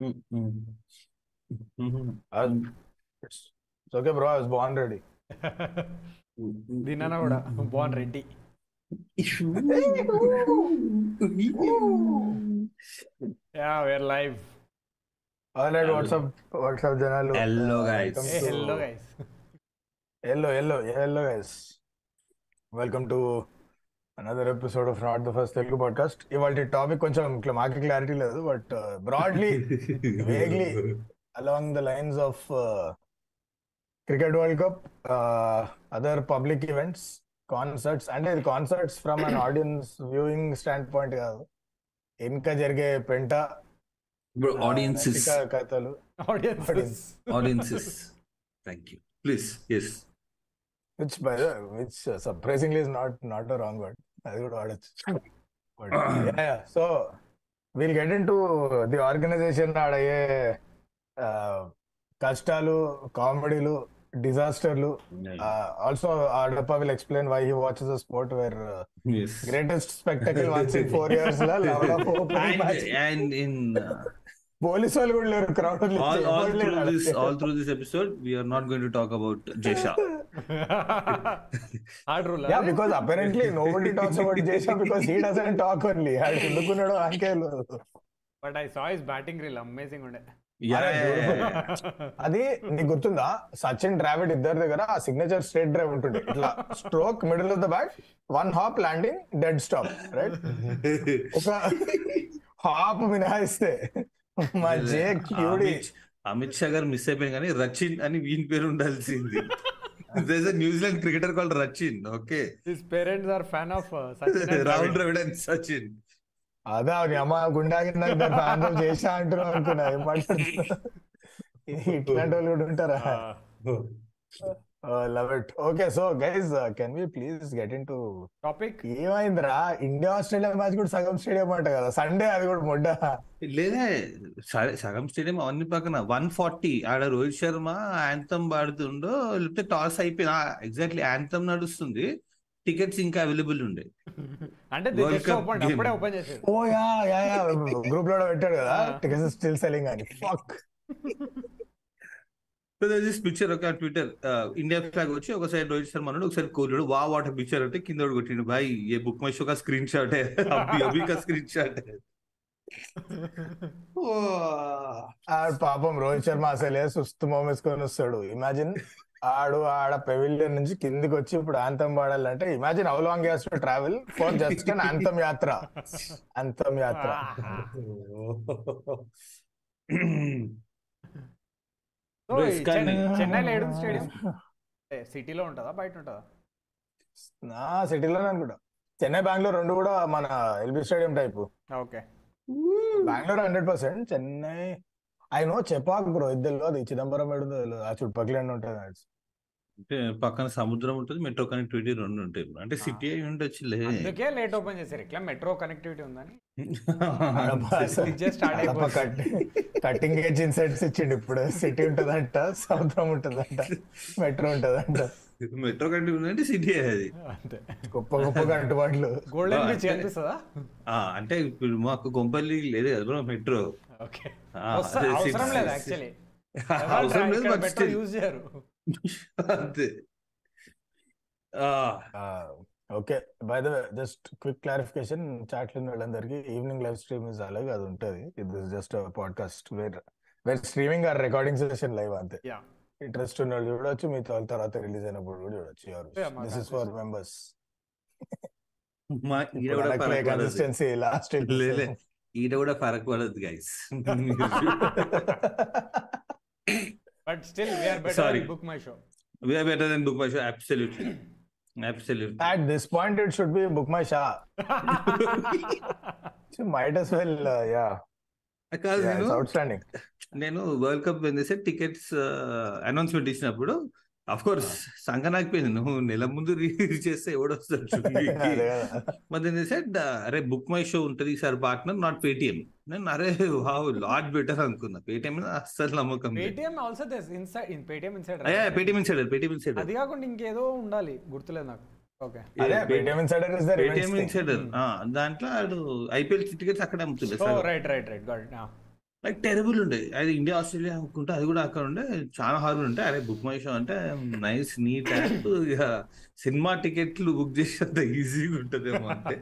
It's it's okay, bro. I was born ready. దీనన్నా కూడా బాగుంది ready yeah we're live All right, what's up? What's up, Janalu? Hello, Uh, guys. welcome uh to- hello guys Hello, hello, another episode of Not the First Telugu podcast. ఇవాళ topic కొంచెం మాకు clarity లేదు but broadly vaguely along the lines of uh, cricket world cup uh, other public events concerts అంటే ఇది concerts from an audience viewing standpoint కాదు ఇంకా జరిగే పెంట uh, నైతిక కథలు audience Audience. audiences. Thank you. Please, yes. Which by which surprisingly is not not a wrong word అది కూడా వాడచ్చు. So we'll get into the organization ఆడయ్యే కష్టాలు కామెడీలు డిజాస్టర్లు also ఆడప్ప will explain why he watches a sport where. Greatest spectacle once in four years in uh, police వాళ్ళు కూడా లేరు crowd all, all through this all through this episode, we are not going to talk about Jesha. Hard rule yeah because apparently nobody talks about Jesha because he doesn't talk only ఆడు ఎందుకున్నాడో ఆకే but I saw is batting real amazing ఉండే. అది నీకు గుర్తుందా? సచిన్ ద్రావిడ్ ఇద్దరి దగ్గర ఆ signature straight drive ఉంటుంది ఇట్లా stroke middle of the bat one hop landing dead stop right ఒక హాప్ మినహాయిస్తే. మా జే క్యూడి అమిత్ అమిత్ షా గారు మిస్ అయిపోయింది కానీ రచిన్ అని వీని పేరు ఉండాల్సింది. There's New Zealand cricketer called Rachin okay his parents are fan of Sachin Rahul Dravid and Sachin అదే అది అమ్మ గుండాకి ఆందోళన చేసా అంటున్నావు అనుకున్నా ఏం మాట్లాడుతున్నా ఇట్లాంటి వాళ్ళు కూడా ఉంటారా? Love it okay so guys can we please get into topic ఏమైందిరా? ఇండియా ఆస్ట్రేలియా మ్యాచ్ కూడా సగం స్టేడియం అంట కదా. సండే అది కూడా మొడ్డ లేదే సగం స్టేడియం అవన్నీ పక్కన. వన్ ఫార్టీ ఆడ రోహిత్ శర్మ యాంథమ్ పాడుతుండో లేకపోతే టాస్ అయిపోయింది ఎగ్జాక్ట్లీ యాంథమ్ నడుస్తుంది. టికెట్స్ ఇంకా అవైలబుల్ ఉండే. అంటే ఓ యా యా యా గ్రూప్లో పెట్టాడు కదా. టికెట్స్ స్టిల్ సెల్లింగ్ అని. ఫక్ దిస్ పిక్చర్ uh, ఒక ట్విట్టర్ ఇండియా ఫ్లాగ్ వచ్చి ఒకసారి రోహిత్ శర్మ అన్నాడు ఒకసారి కోహ్లీడు వా వాట్ పిక్చర్ అంటే కింద కొట్టిండు bye a book my show screenshot అబ్బి అబ్బి స్క్రీన్ షాట్ పాపం రోహిత్ శర్మ అసలే సుస్తు మోమేసుకొని వస్తాడు. ఇమాజిన్ ఆడు ఆడ పెవిలియన్ నుంచి కిందికి వచ్చి ఇప్పుడు anthem పాడాలంటే imagine how long has to travel phone just anthem యాత్ర. అంతం యాత్ర చెన్నైలో ఏడు స్టేడియం. సిటీలో ఉంటుందా? బయట ఉంటుందా? నా సిటీలోనే అనుకుంటా. చెన్నై బెంగళూరు రెండు కూడా మన L B stadium type. Okay. Bengaluru hundred percent Chennai. I know Chepauk bro ఇద్దరు అది చిదంబరం ఏడుందో తెలియదు. ఆ చుట్టుపక్కల ఉంటుంది? అంటే పక్కన సముద్రం ఉంటుంది మెట్రో కనెక్టివిటీ రెండు ఉంటాయి. అంటే సిటీ అయి ఉండొచ్చులే అందుకే లేట్ ఓపెన్ చేశారు. ఇట్లా మెట్రో కనెక్టివిటీ ఉందని. కట్టింగ్ ఏజ్ ఇన్సైట్స్ ఇచ్చిండు. ఇప్పుడు సిటీ ఉంటదంట సముద్రం ఉంటదంట మెట్రో ఉంటదంట. మెట్రో కనెక్టివిటీ అంటే సిటీ అది. గొప్ప గొప్ప కట్టుబాట్లు గోల్డెన్ బీచ్ అంటే- కనిపిస్తుందా? ఆ, అంటే ఇప్పుడు మాకు కొంపల్లి లేదు కదా మెట్రో. అవసరం లేదు యాక్చువల్లీ. అవసరం లేదు యూజ్ చేయరు. అంతే. ఆ, okay. By the way just quick clarification చాట్లు వాళ్ళందరికీ ఈవినింగ్ లైవ్ స్ట్రీమ్ ఇస్ అలాగే అది ఉంటుంది. ఇది just podcast where where streaming or recording session live అంతే. యా ఇంట్రెస్ట్ ఉన్న వాళ్ళు చూడొచ్చు మీ తర్వాత రిలీజ్ అయినప్పుడు కూడా చూడొచ్చు Yeah, మాకు దిస్ ఇస్ ఫర్ మెంబర్స్ మా ఈడ కూడా ఫరక్ పడదు కన్సిస్టెన్సీ లాస్ట్ ఈడ కూడా ఫరక్ పడదు guys But still we are better Sorry. Book my show we are better than book my show absolutely absolutely At this point, it should be book my Shah. So might as well, uh, yeah. కాదు yeah, నేను it's outstanding. నేను world cup వెందేసే tickets announcement ఇచ్చినప్పుడు of course సంకనాకపోయింది నువ్వు నెల ముందు release చేస్తే ఎవడొస్తాడు. మరి నేను సెడ్ అరే బుక్ మై షో ఉంటది ఈసారి పార్ట్నర్ నాట్ పేటిఎం నేను అరే వావ్ లాట్ బెటర్ అనుకున్నా. పేటిఎం మీద అస్సలు నమ్మకం Paytm also this inside in Paytm inside Paytm insider Paytm insider అది కాకుండా ఇంకేదో ఉండాలి. గుర్తులేదు నాకు. పేటిఎం ఇన్సైడర్ దాంట్లో ఐపీఎల్ టికెట్స్ అక్కడ అమ్ముతుండే right right right got like terrible ఉండే. అది ఇండియా ఆస్ట్రేలియా అనుకుంటే అది కూడా అక్కడ ఉండే. చాలా హార్బర్ ఉంటే అరే బుక్ మై షో అంటే నైస్ నీట్ యాప్ ఇక సినిమా టికెట్లు బుక్ చేసేంత ఈజీగా ఉంటదేమో అంటే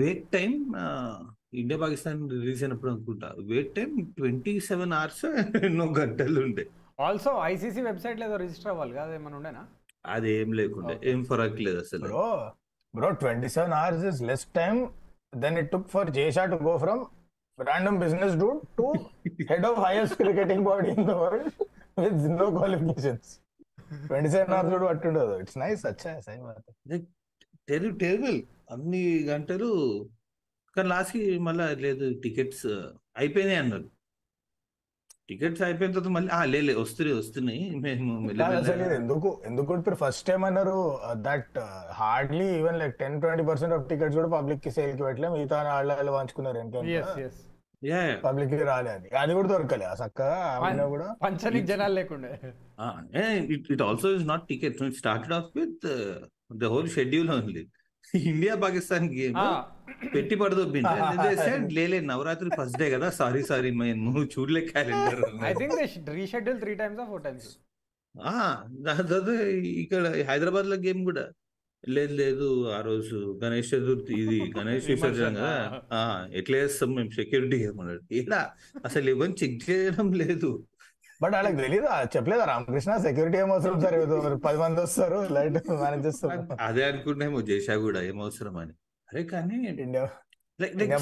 wait time India Pakistan release అయినప్పుడు అనుకుంటా. Wait time twenty seven hours ఎన్నో గంటలు ఉండే. ఆల్సో ఐసీసీ వెబ్సైట్ లేదో రిజిస్టర్ అవ్వాలి కదా ఏమైనా ఉండేనా? అది ఏం లేకుండే. ఏం ఫరక్ లేదు అసలు. Bro, bro, 27 hours is less time than it took for Jay Shah to go from random business dude to head of highest cricketing body in the world with no qualifications. 27 hours కూడా పట్టుండదు it's nice అచ్చా సై టెరి terrible అన్ని గంటలు కానీ లాస్ట్కి మళ్ళీ లేదు tickets అయిపోయినాయి అన్నారు టికెట్స్ అయిపోయిన తర్వాత మళ్ళీ ఆ లే లే, వస్తున్నాయి వస్తున్నాయి మేము ఎందుకు ఎందుకు ఇప్పుడు ఫస్ట్ టైం అన్నారు that hardly even like ten twenty percent of tickets కూడా పబ్లిక్కి సేల్కి పెట్టలే మిగతా వాళ్ళు పంచుకున్నారు ఎస్ యా పబ్లిక్కి రాలే అది. అది కూడా దొరకలే చక్కగా కూడా. పంచనికి జనాలు లేకుండే. It it also is not ticket started off with the whole schedule only India Pakistan game. పెట్టి పడదు లేలే నవరాత్రి ఫస్ట్ డే కదా. సారీ సారీ నువ్వు చూడలే calendar I think they reschedule three times four times ఇక్కడ హైదరాబాద్లో గేమ్ కూడా. లేదు లేదు ఆ రోజు గణేష్ చతుర్థి ఇది గణేష్ విసర్జన కదా. ఎట్లా చేస్తాం మేము సెక్యూరిటీ ఏమన్నాడు ఇలా అసలు ఎవరిని చెక్ చేయడం లేదు. బట్ వాళ్ళకి తెలియదు చెప్పలేదు. రామకృష్ణ సెక్యూరిటీ ఏమవసరం సార్? పది మంది వస్తారు లైట్ మేనేజ్ చేస్తారు. అదే అనుకుంటున్నామో జైషా కూడా ఏం అవసరం అని. అరే కానీ India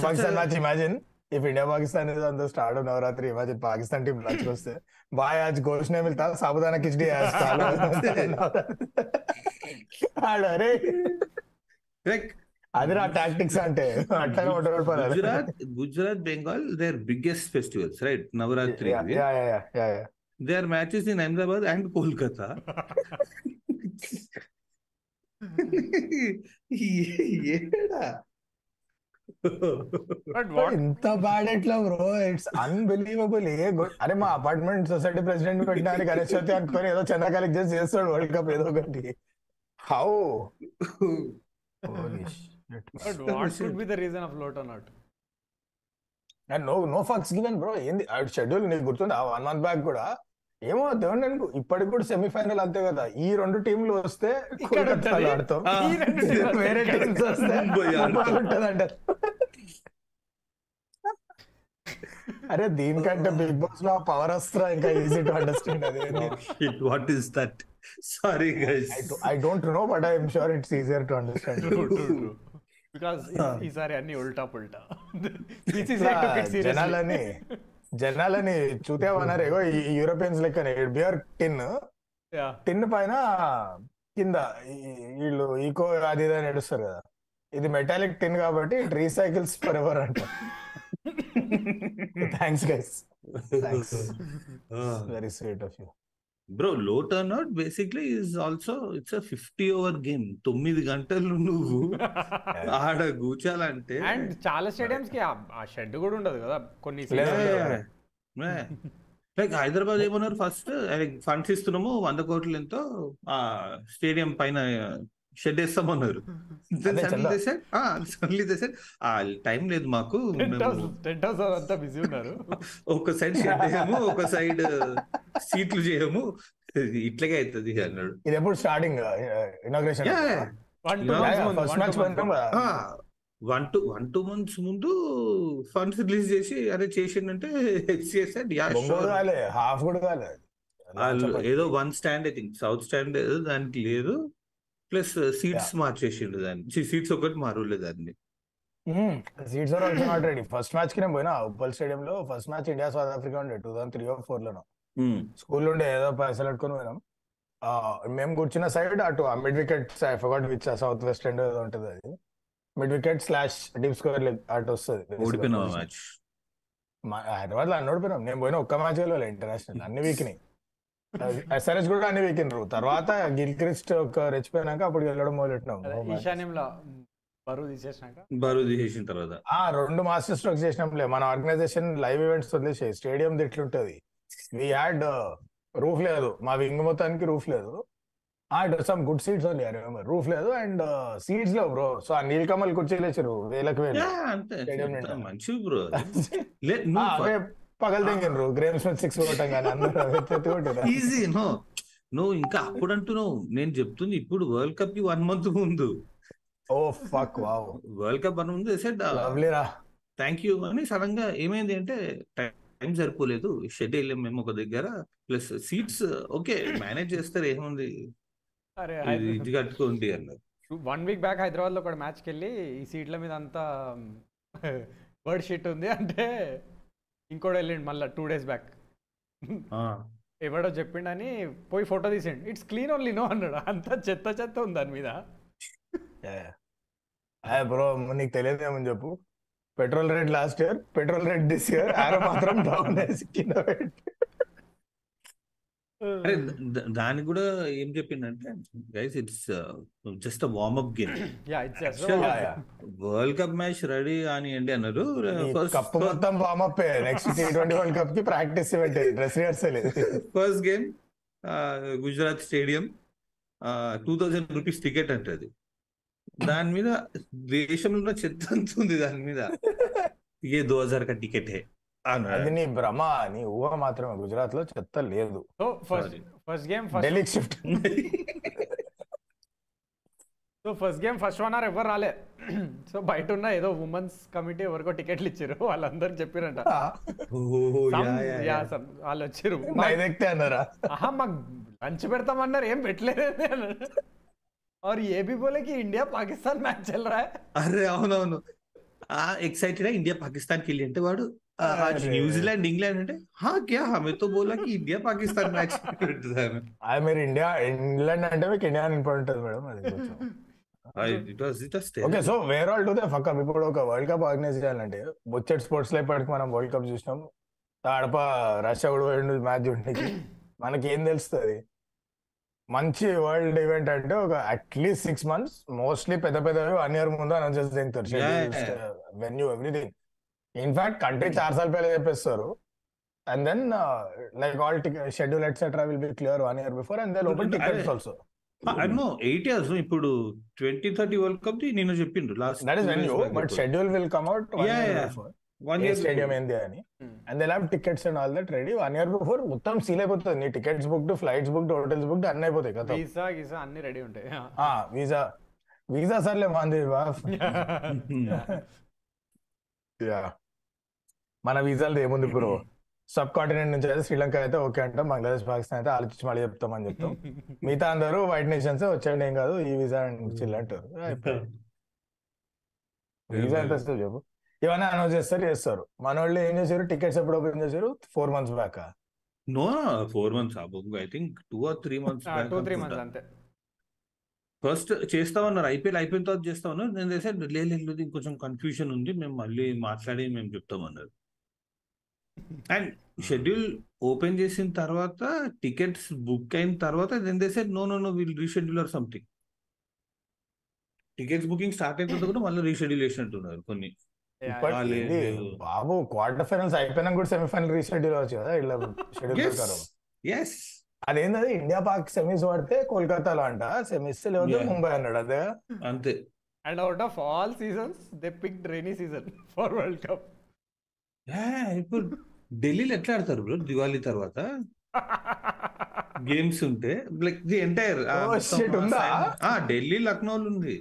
Pakistan match imagine if India Pakistan is start Navratri imagine Pakistan team match వస్తే. బాయ్ ఆజ్ ఘోష్ నే మిల్తా సాబుదానా కిచడి ఆజ్ అరే. అది నా టాక్టిక్స్ అంటే. అట్లానే Gujarat Gujarat Bengal there biggest festivals right Navratri ya ya ya ya ya there matches in Ahmedabad and Kolkata ఏడా? బట్ వాట్ ఇంత బ్యాడ్ ఎట్లా బ్రో ఇట్స్ అన్బిలీవబుల్ ఏ అరే మా అపార్ట్మెంట్ సొసైటీ ప్రెసిడెంట్ పెట్టడానికి గణేష్ చవితి అనుకొని ఏదో చంద్ర కలెక్ట్ చేసి చేస్తాడు వరల్డ్ కప్ ఏదో ఒకటి. How could be the reason of lot or not no no fucks given bro ఏంది? షెడ్యూల్ నీకు గుర్తుంది? ఆ వన్ మంత్ బ్యాక్ కూడా. ఏమో దేవుడు అనుకో ఇప్పటికి కూడా సెమీఫైనల్ అంతే కదా. ఈ రెండు టీంలు వస్తే. ఆడతాం. ఆ, వేరే టీమ్స్ వస్తే ఉంటదంట అరే దీనికంటే బిగ్ బాస్లో పవర్ అస్త్రా ఇంకా ఈజీ టు అండర్స్టాండ్ అదే what is that sorry guys I don't know but I'm sure it's easier to understand because ఈసారి అన్ని ఉల్టా పుల్టా. జనాలని జనాలని చూతేమన్నారు ఏగో ఈ యూరోపియన్స్ లెక్కనే బియర్ టిన్ యా టిన్ పైన కింద ఈ- వీళ్ళు ఈకో అది ఇది అని నడుస్తారు కదా. ఇది మెటాలిక్ టిన్ కాబట్టి ఇట్ రీసైకిల్స్ ఫర్ ఎవర్ అంట thanks guys thanks very sweet of you bro low turnout basically is also it's a fifty over game తొమ్మిది గంటలు నువ్వు ఆడ కూర్చాలంటే అండ్ చాలా స్టేడియంస్కి ఆ- షెడ్ కూడా ఉండదు కదా కొన్ని. లైక్ హైదరాబాద్ ఏమన్నారు ఫస్ట్? ఫండ్స్ ఇస్తున్నాము వంద కోట్లు ఎంతో ఆ స్టేడియం పైన షెడ్ వేస్తామన్నారు అదే. సడన్లీ ఆ టైం లేదు మాకు. బిజీ ఉన్నారు. ఒక సైడ్ షెడ్ చేయము ఒక సైడ్ సీట్లు చేయము. ఇట్లాగే అవుతుంది అన్నాడు. ఇది ఎప్పుడు starting inauguration. One two one two months ముందు ఫండ్స్ రిలీజ్ చేసి అరే చేసిండంటే హెచ్సిఎస్ హాఫ్ కూడా కాలే వాళ్ళు ఏదో one stand I think south stand ఏదో దానికి లేదు. ప్లస్ సీట్స్ మార్చేసిండు దాన్ని. సీట్స్ ఒకటి మారులేదు దాన్ని. Seats are also not ready. First మ్యాచ్కి నేను పోయినా. ఉప్పల్ స్టేడియం లో first match India South Africa ఉండే. Two thousand three or four లోనో. స్కూల్ ఉండే ఏదో పైసలు పెట్టుకుని పోయినాం. మేము కూర్చున్న సైడ్ అటు mid wicket I forgot which south west end ఏదో ఉంటుంది అది. Mid wicket slash deep score అటు వస్తుంది. ఓడిపోయిన మ్యాచ్? హైదరాబాద్లో అన్ని ఓడిపోయినాం నేను పోయిన ఒక్క మ్యాచ్ వెళ్ళలే ఇంటర్నేషనల్. అన్ని వీక్ని. ఎస్ఆర్ఎస్ కూడా అన్ని వీకిండ్రు తర్వాత గిల్ క్రిస్ట్ ఒక రెచ్చిపోయినాక అప్పుడు వెళ్ళడం మొదలెట్టినాం. ఈశాన్యంలో బరువు తీసేసినాక? బరువు తీసేసిన తర్వాత. ఆ రెండు మాస్టర్ స్ట్రోక్స్ చేసినప్పుడే మన ఆర్గనైజేషన్ లైవ్ ఈవెంట్స్ వదిలేసాయి. స్టేడియం ఇట్లుంటది వి హ్యాడ్ రూఫ్ లేదు. మా వింగ్ మొత్తానికి రూఫ్ లేదు. Some good seats only I remember roof లేదు అండ్ సీట్స్ లేవు బ్రో సో ఆ నీలకమల్ కుర్చీలు వేసారు వేలకు వేలు. యా, అంతే. Stadium అంతే, నిండా. మంచి బ్రో లే పగలు తెంగినరు గ్రేమ్ స్మిత్ సిక్స్ కొట్టం కానీ అందరూ ఈజీ నో నువ్వు ఇంకా అప్పుడు అంటున్నావు నేను చెప్తుంది ఇప్పుడు వరల్డ్ కప్కి వన్ మంత్ ముందు. ఓ fuck wow world cup one ముందు సెడ్ లవ్లీ రా థ్యాంక్ యూ అని సడన్గా ఏమైంది అంటే టైం సరిపోలేదు. షెడ్యూల్ మేము ఒక దగ్గర ప్లస్ సీట్స్ ఓకే మేనేజ్ చేస్తారు ఏముంది? ఇది కట్టుకోండి అన్నారు. వన్ వీక్ బ్యాక్ హైదరాబాద్లో ఒక మ్యాచ్కి వెళ్ళి ఈ సీట్ల మీద అంతా వర్డ్ షీట్ ఉంది అంటే ఇంకోటి వెళ్ళిండు మళ్ళీ టూ డేస్ బ్యాక్ ఎవడో చెప్పిండని పోయి ఫోటో తీసిండు. ఇట్స్ క్లీన్ ఓన్లీ నో అన్నాడు. అంతా చెత్త చెత్త ఉంది దాని మీద. బ్రో నీకు తెలియదేమని చెప్పు. Petrol rate last year petrol rate this year ఆరో మాత్రం డౌన్ కింద పెట్టి. అరే దానికి కూడా ఏం చెప్పిందంటే guys it's just warmup game ya it's Actually, Yeah, yeah. World cup match ready కానివ్వండి అన్నారు? ఈ కప్పు మొత్తం warm up next T twenty world కప్కి practice ఇవ్వండి. Dress rehearsal first game Gujarat stadium two thousand rupees ticket అంటది దాని మీద దేశంలో చెత్త ఉంది దాని మీద. ఏ దో హజార్ కా టికెట్ హే అది అన్నాడు నీ భ్రమ నీ ఊహ మాత్రమే గుజరాత్ లో చెత్త లేదు so first Sorry. First game first ఢిల్లీకి shift so first game first one hour ఎవరు రాలే సో బయట ఉన్న ఏదో ఉమెన్స్ కమిటీ ఎవరికో టికెట్లు ఇచ్చారు వాళ్ళందరికి చెప్పారంట Some- yeah, some- వాళ్ళు వచ్చారు ఎక్కితే అన్నారా ఆహా మాకు లంచ్ పెడతామన్నారు ఏం పెట్టలేదు అన్నాడు और ये भी बोले कि इंडिया पाकिस्तान मैच चल रहा है అరే అవునవును ఆ ఎక్సైటెడ్ ఇండియా పాకిస్తాన్ కి వెళ్ళి అంటే వాడు ఆ, आज. న్యూజిలాండ్ ఇంగ్లాండ్ అంటే హా క్యా? హమే తో బోలా కి ఇండియా పాకిస్తాన్ మ్యాచ్ పెడతాను అది మీరు ఇండియా ఇంగ్లాండ్ అంటే మీకు ఇండియా ఇంపార్టెంట్ ఉంటుంది మేడం అది ఓకే సో వేరే వాళ్ళు దే ఫక్ ఇప్పుడు ఒక వరల్డ్ కప్ ఆర్గనైజ్ చేయాలంటే బొచ్చెట్ స్పోర్ట్స్లో ఇప్పటికి మనం వరల్డ్ కప్ చూసినాం. తాడప రష్యా కూడా పోయిండు మ్యాచ్ చూడడానికి. మనకి ఏం తెలుస్తుంది? మంచి వరల్డ్ ఈవెంట్ అంటే ఒక అట్లీస్ట్ సిక్స్ మంత్స్ మోస్ట్లీ పెద్ద పెద్దవి వన్ ఇయర్ ముందు అనౌన్స్ చేసి తింటారు Yeah. Venue everything in fact country చార్ సార్లు పేరు చెప్పేస్తారు and then like all schedule etcetera will be clear one year before and then open tickets also అన్నో ఎయిట్ ఇయర్స్ ఇప్పుడు twenty thirty world cup the నిన్న చెప్పిండ్రు last that is venue but schedule will come out one year one stadium ఏంది అని. And they have tickets and all that ready one year before మొత్తం seal అయిపోతుంది. నీ tickets booked flights booked hotels booked అన్ని అయిపోతాయి కదా. Visa గీసా అన్ని ready ఉంటాయి. వీసా వీసా సర్లే మాంది యా మన వీసాలు ఏముంది బ్రో సబ్ కాంటినెంట్ నుంచి అయితే శ్రీలంక అయితే ఓకే అంటాం బంగ్లాదేశ్ పాకిస్తాన్ అయితే ఆలోచించి మళ్ళీ చెప్తామని చెప్తాం. మిగతా అందరూ వైట్ నేషన్స్ వచ్చేయండి ఏం కాదు ఈ వీసా చిల్ అంటారు. వీసా ఎంత వస్తుంది చెప్పు? ఇవన్నీ అనౌన్స్ చేస్తారు చేస్తారు. మన వాళ్ళు ఏం చేశారు? టికెట్స్ ఎప్పుడు ఓపెన్ చేశారు? Four months back no four months I think two or three months two three months అంతే. ఫస్ట్ చేస్తామన్నారు ఐపీఎల్ అయిపోయిన తర్వాత చేస్తామన్నారు. నేను చేసే లేదు ఇంకొంచెం కన్ఫ్యూజన్ ఉంది మేము మళ్ళీ మాట్లాడి మేము చెప్తామన్నారు. అండ్ షెడ్యూల్ ఓపెన్ చేసిన తర్వాత టికెట్స్ బుక్ అయిన తర్వాత then they said no no no will reschedule or something tickets booking start అయిన తర్వాత కూడా మళ్ళీ రీషెడ్యూల్ చేసినట్టున్నారు కొన్ని. బాబు క్వార్టర్ ఫైనల్స్ అయిపోయినా కూడా సెమీఫైనల్ రీషెడ్యూల్ అవచ్చు కదా ఇలా షెడ్యూల్ Yes. ప్రకారం. ఎస్ అదేంటది ఇండియా పాక్ సెమీస్ పడితే కోల్కతాలో అంట సెమీస్ లేకపోతే. ముంబై అన్నాడు అదే? అంతే. And out of all seasons they pick rainy season for world cup ఇప్పుడు ఢిల్లీలో ఎట్లా ఆడతారు బ్రో? దివాళీ తర్వాత? గేమ్స్ ఉంటే లైక్ ది ఎంటైర్? ఢిల్లీ లక్నోలో ఉంది.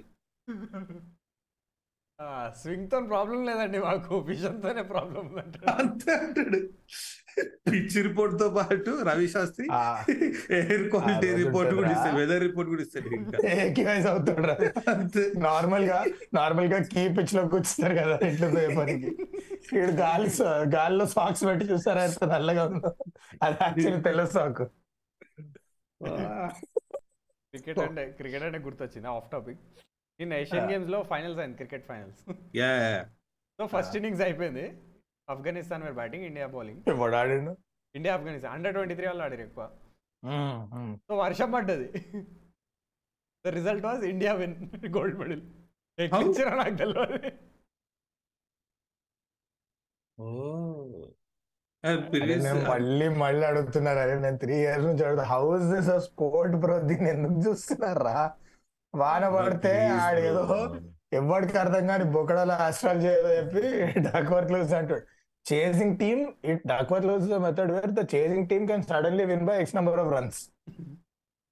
స్వింగ్తో ప్రాబ్లం లేదండి మాకు విజన్ తోనే ప్రాబ్లం ఉందంటాడు. అంతే అంటాడు. పిచ్ రిపోర్ట్తో పాటు Ravi Shastri air quality report కూడా. ఇస్తాడు వెదర్ రిపోర్ట్ కూడా ఇస్తాడు ఏకీవైజ్ నార్మల్గా నార్మల్గా కీ పిచ్లో కూర్చున్నారు కదా ఇట్లా పనికి. ఇక్కడ గాలి గాలిలో సాక్స్ పెట్టి చూస్తారా? ఎంత నల్లగా ఉందో. అది యాక్చువల్లీ తెల్ల సాక్ క్రికెట్ అంటే క్రికెట్ అంటే గుర్తొచ్చింది ఆఫ్ టాపిక్ నిన్న ఏషియన్ గేమ్స్లో ఫైనల్స్ అయింది cricket finals ya so first innings అయిపోయింది. Afghanistan where batting India bowling ఆడిండు? India Afghanistan under twenty three వాళ్ళు ఆడారు ఎక్కువ. సో వర్షం పడ్డది. The result was India win gold medal ఎక్కించారో నాకు తెలియదు అది మళ్ళీ మళ్ళీ అడుగుతున్నారు? అరే నేను త్రీ ఇయర్స్ నుంచి అడుగుతా. How is this sport bro దీన్ని ఎందుకు చూస్తున్నారా? వాన పడితే ఆడేదో. ఎవరికి అర్థం కాని బొకడాల ఆస్ట్రాల్ చేయదో చెప్పి డక్వర్త్ లూజ్ అంటాడు. Chasing team it Duckworth Lewis method where the chasing team can suddenly win by X number of runs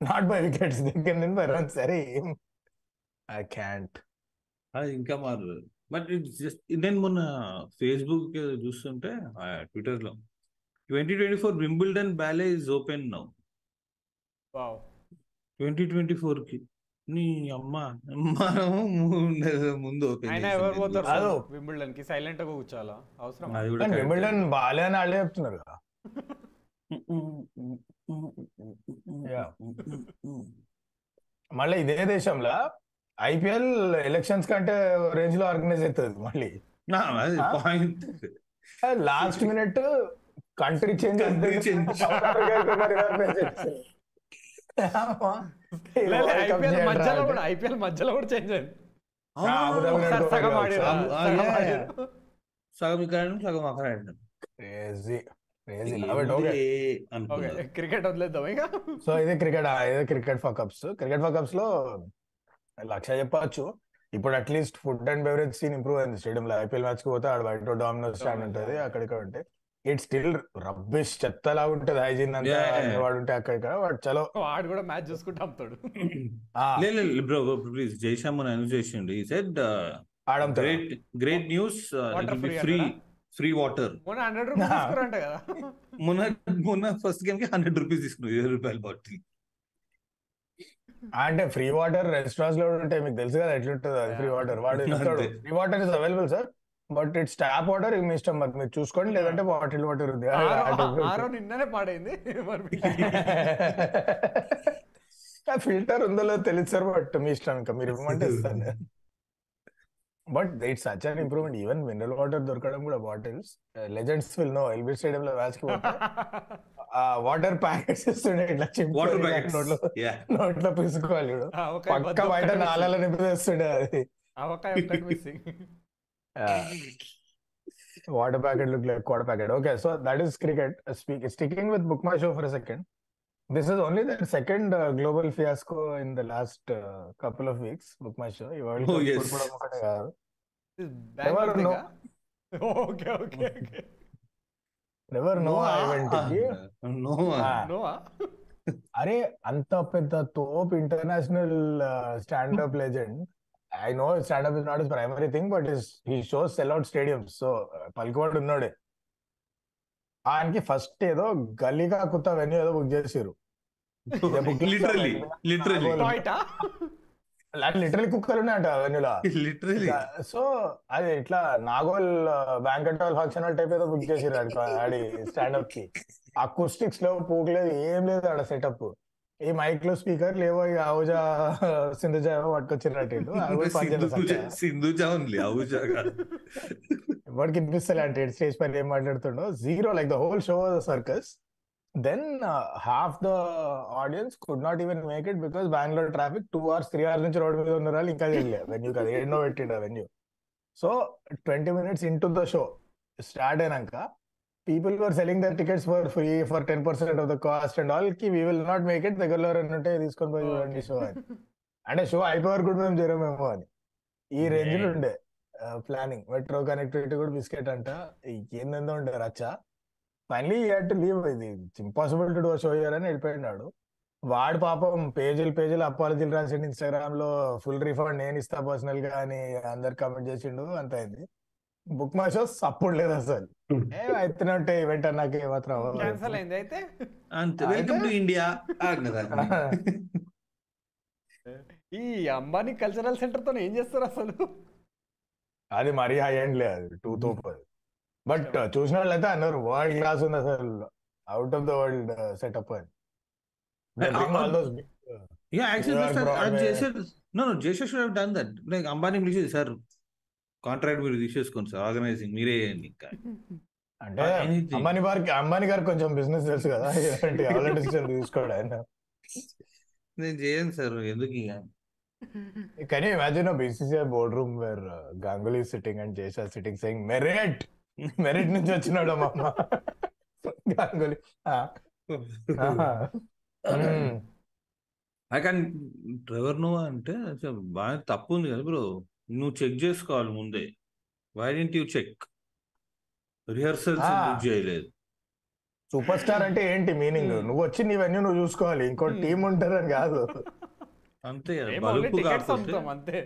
not by wickets they can win by runs అరే ఐ క్యాంట్ అది ఇంకా మారు. బట్ ఇట్స్ జస్ట్ నేను మొన్న Facebook చూస్తుంటే ట్విట్టర్లో twenty twenty four Wimbledon ballot is open now wow twenty twenty ఫోర్కి నీ అమ్మ మనం ముందు- అయినా ఎవరు పోతారు. వింబుల్డన్కి సైలెంట్గా కూర్చోాలా అవసరం అది కూడా. వింబుల్డన్ బాలే అని వాళ్ళే చెప్తున్నారు కదా. మళ్ళీ ఇదే దేశంలో ఐపీఎల్ ఎలక్షన్స్ కంటే రేంజ్లో ఆర్గనైజ్ అవుతుంది మళ్ళీ. నా, అది Huh? Point. Last minute country change Country change. IPL మధ్యలో కూడా ఐపీఎల్ మధ్యలో కూడా చేంజ్ అయింది. సగం ఆడిరు, సగం- ఇక్కడ సగం అక్కడ ఆడినాం. క్రికెట్ వదిలేద్దాం ఇక. సో ఇది క్రికెట్ ఇది క్రికెట్ ఫకప్స్ క్రికెట్ ఫకప్స్లో లక్ష చెప్పచ్చు. ఇప్పుడు at least food and beverage scene improve అయింది. స్టేడియం లో ఐపీఎల్ మ్యాచ్కి పోతే ఆడ బయట డామినోస్ స్టాండ్ ఉంటది అక్కడిక్కడ ఉంటే. ఇట్ స్టిల్ రబ్బిష్ చెత్తలా ఉంటది హైజీన్ అంతా. వాడు ఉంటే అక్కడిక్కడ వాడు చలో. వాడు కూడా మ్యాచ్ చూసుకుంటూ అమ్ముతాడు ఆ, లేదు బ్రో ప్లీజ్. జైశామ్ అనౌన్స్ చేసిండు. ఈ said great great news free? Free water మొన్న హండ్రెడ్ రూపీస్ తీసుకురంట కదా. మొన్న మొన్న ఫస్ట్ గేమ్కి హండ్రెడ్ రూపీస్ తీసుకున్నావు ఇరవై రూపాయల బాటిల్ అంటే ఫ్రీ వాటర్ రెస్టారెంట్స్లో ఉంటాయి మీకు తెలుసు కదా ఎట్లుంటుంది అది ఫ్రీ వాటర్ వాడు. Free water is available sir but it's tap water మీ ఇష్టం మరి. మీరు చూసుకోండి లేదంటే బాటిల్ వాటర్ ఉంది. ఆరో నిన్ననే పాడైంది. ఫిల్టర్ ఉందో తెలియదు సార్ బట్ మీ ఇష్టం ఇంకా. మీరు ఇవ్వమంటే ఇస్తాను. But it's such an improvement. Even mineral water దొరకడం కూడా bottles legends will know LB stadium లో మ్యాచ్కి వాటర్ ప్యాకెట్స్ ఇస్తుండే ఇట్లా నోట్లో నోట్లో పిసుకోవాలి పక్క బయట నాలాల నింపిస్తుండే అది. Water packet look like quarter packet. Okay so that is cricket speak sticking with book my show for second this is only the second global fiasco in the last couple of weeks book my show Oh. కూర్చోవడం ఒకటే కాదు. Never know. Okay okay okay ever no ఈవెంట్కి. No Ah. Noah అరే అంత పెద్ద తోప్ international standup legend I know standup is not is primary thing but is he shows sell out stadium so పలికివాడు ఉన్నాడే. ఆయనకి first ఏదో గలీగా కొత్త వెన్యూ ఏదో book చేసిరు లిటరలీ లిటరలీ టాయిటా లిటరలీ కుక్కలు ఉన్నాయంట వెన్యూలా లిటరలీ సో అది ఇట్లా Nagole banquet hall function hall type ఏదో బుక్ చేసిరు ఆడి స్టాండప్కి. అకూస్టిక్స్ లేవు పూక్ లేదు ఏం లేదు ఆడ సెటప్ ఈ మైక్లో స్పీకర్ లేవో ఇక ఆవుజా సింధుజా పట్టుకొచ్చినట్టు. సింధుజా ఉంది ఎవరికి వినిపిస్తలే అంటే స్టేజ్ పైన ఏం మాట్లాడుతుండో. Zero like the whole show circus then half the audience could not even make it because Bengaluru traffic two hours three hours నుంచి రోడ్ మీద ఉన్న వాళ్ళు ఇంకా చేయలే వెన్యూ కదా ఎన్నో పెట్టిండు venue so twenty minutes into the show start అయినాక people were selling their tickets for free for ten percent of the cost and ఆల్కి we will not make it దగ్గరలో ఎవరైనా ఉంటే తీసుకొని పోయి చూడండి షో అని. అంటే షో అయిపోయే వరకు కూడా మేము చేరమేమో అని. ఈ రేంజ్లో ఉండే ప్లానింగ్ మెట్రో కనెక్టివిటీ కూడా బిస్కెట్ అంట. ఏందో ఉండే రచ్చ. ఫైనలీ హ్యాడ్ టు లీవ్ ఇది impossible to do show year అని వెళ్ళిపోయినాడు. వాడు పాపం పేజీలు పేజీలు అపాలజీలు రాసిండు ఇన్స్టాగ్రామ్లో ఫుల్ రిఫండ్ నేను ఇస్తా పర్సనల్గా అని అందరు కామెంట్ చేసిండు. అంత అయింది. బుక్ మై షోస్ సపోర్ట్ లేదు అసలు. ఈవెంట్ అన్నాక ఏమాత్రం క్యాన్సల్ అయింది అయితే? అంతే. వెల్కమ్ టు ఇండియా ఈ అంబానీ కల్చరల్ సెంటర్తో ఏం చేస్తారు అసలు? అది మరీ హై ఎండ్ లేదు అది టూ అది బట్ చూసిన వాళ్ళైతే అన్నారు వరల్డ్ క్లాస్ ఉంది అసలు. Out of the world setup అని. Ya actually no no should have done that like Ambani పిలిచేది సార్ కాంట్రాక్ట్ మీరు తీసేసుకోండి సార్. ఆర్గనైజింగ్ మీరే చేయండి ఇంకా. అంటే. అంబానీ గారికి అంబానీ గారికి కొంచెం బిజినెస్ తెలుసు కదా. ఆల్రెడీ తీసుకోడు ఆయన. నేను చేయను సార్. ఎందుకు ఇక BCCI boardroom where uh, Ganguly is sitting and Jesha is sitting saying merit, merit నుంచి వచ్చినాడు మామ గంగులీ. మ్మ్. కానీ ట్రెవర్ నోవా అంటే బాగా తప్పు ఉంది కదా బ్రో. నువ్వు చెక్ చేసుకోవాలి ముందే. Why didn't you check rehearsals. ఎందుకు చేయలేదు? సూపర్ స్టార్ అంటే ఏంటి మీనింగ్ మ్మ్. నువ్వు వచ్చి నీవన్నీ నువ్వు చూసుకోవాలి. ఇంకో. టీం ఉంటారని కాదు. అంతే బల్బు కాకపోతే.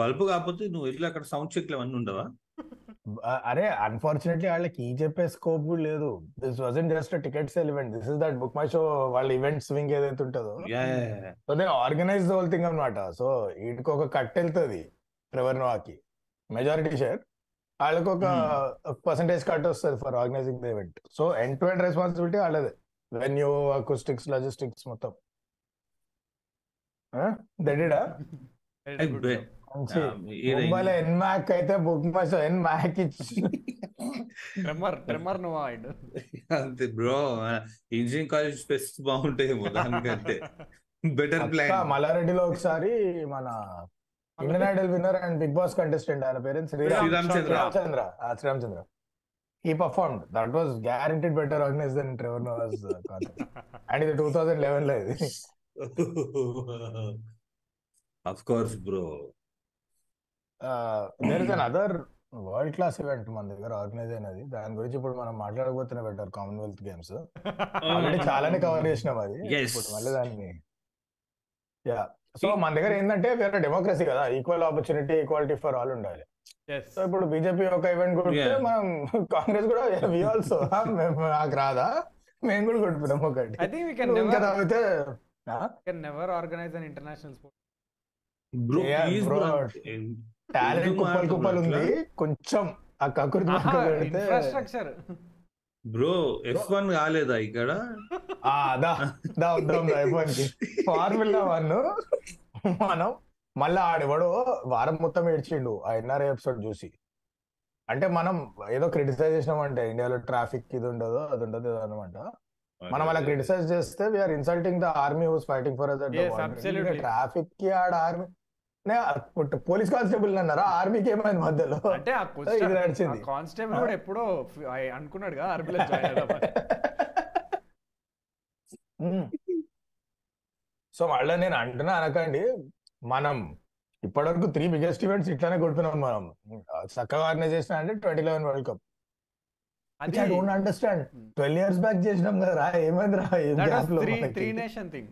బల్బు కాకపోతే నువ్వు వెళ్ళి అక్కడ సౌండ్ చెక్లు అవన్నీ ఉండవా? అరే అన్ఫార్చునేట్లీ వాళ్ళకి ఈ చెప్పే స్కోప్ కూడా లేదు. This wasn't just ticket sale event this is that book my show వాళ్ళ ఈవెంట్ స్వింగ్ ఏదైతే ఉంటుందో. So they organise the whole thing అనమాట సో వీటికి ఒక కట్ వెళ్తుంది ట్రెవర్ నోవాకి మెజారిటీ షేర్ వాళ్ళకి ఒక పర్సంటేజ్ కట్ వస్తుంది for organizing the event so end to end responsibility వాళ్ళదే వెన్యూ అకూస్టిక్స్ లాజిస్టిక్స్ మొత్తం దడిడా ముంబైలో ఎన్ మ్యాక్ అయితే బుక్ మై షో ఎన్ మ్యాక్ ఇచ్చి నువ్వు అంతే బ్రో ఇంజనీరింగ్ కాలేజ్ స్పెస్ బాగుంటాయేమో దానికంటే. Better plan. మల్లారెడ్డిలో ఒకసారి మన Indian Idol winner and Bigg Boss contestant ఆయన పేరెంట్స్ శ్రీరామచంద్ర. శ్రీరామచంద్ర. ఆ, Sreeramachandra. He performed that was guaranteed better organize then Trevor Noah's and ఇది టూ థౌసండ్ లెవెన్లో ఇది. Of course bro there is another world class event మన దగ్గర organize అయినది. దాని గురించి ఇప్పుడు మనం మాట్లాడకపోతేనే బెటర్ కామన్వెల్త్ గేమ్స్ ఆల్రెడీ చాలానే కవర్ చేసినాం అది. ఇప్పుడు మళ్ళీ దాన్ని. యా సో మన దగ్గర ఏంటంటే వేరే డెమోక్రసీ కదా. Equal opportunity equality for all ఉండాలి. సో ఇప్పుడు బీజేపీ ఒక ఈవెంట్ కొడితే. మనం కాంగ్రెస్ కూడా వి ఆల్సో నాకు రాదా? మేము కూడా కొట్టుకున్నాం ఒకటి. ఐ థింక్ వీ కెన్ నువ్వు ఇంకా నెవర్ తాగితే can never organize an international sport talent కుప్పలు కుప్పలు ఉంది. కొంచెం ఆ పెడితే ఇన్ఫ్రాస్ట్రక్చర్ బ్రో ఎఫ్ వన్ కాలేదా ఇక్కడ? ఆ, దా దా వద్దాం దా అయిపోయింది ఫార్ములా వన్. మనం మళ్ళీ ఆడెవడో వారం మొత్తం ఏడ్చిండు ఆ ఎన్ఆర్ఐ ఎపిసోడ్ చూసి. అంటే మనం ఏదో క్రిటిసైజ్ చేసినామంటే ఇండియాలో ట్రాఫిక్ ఇది ఉండదు అది ఉండదు ఇది అనమాట మనం అలా క్రిటిసైజ్ చేస్తే we're insulting the army who's fighting for absolutely. ట్రాఫిక్కి ఆడ ఆర్మీ పోలీస్ కానిస్టేబుల్ అన్నారా? ఆర్మీకి ఏమైంది మధ్యలో? అంటే ఆ ఇది నడిచింది. కానిస్టేబుల్ కూడా ఎప్పుడో అనుకున్నాడు కదా ఆర్మీలో సో మళ్ళీ నేను అంటున్నా అనకండి మనం ఇప్పటివరకు త్రీ బిగ్గెస్ట్ ఈవెంట్స్ ఇట్లానే కొడుతున్నాం మనం. చక్కగా ఆర్గనైజ్ చేసిన అంటే ట్వంటీ లెవెన్ వరల్డ్ కప్ అది I don't understand twelve years back చేసినాం కదా రా ఏమైంది రా? Three nation thing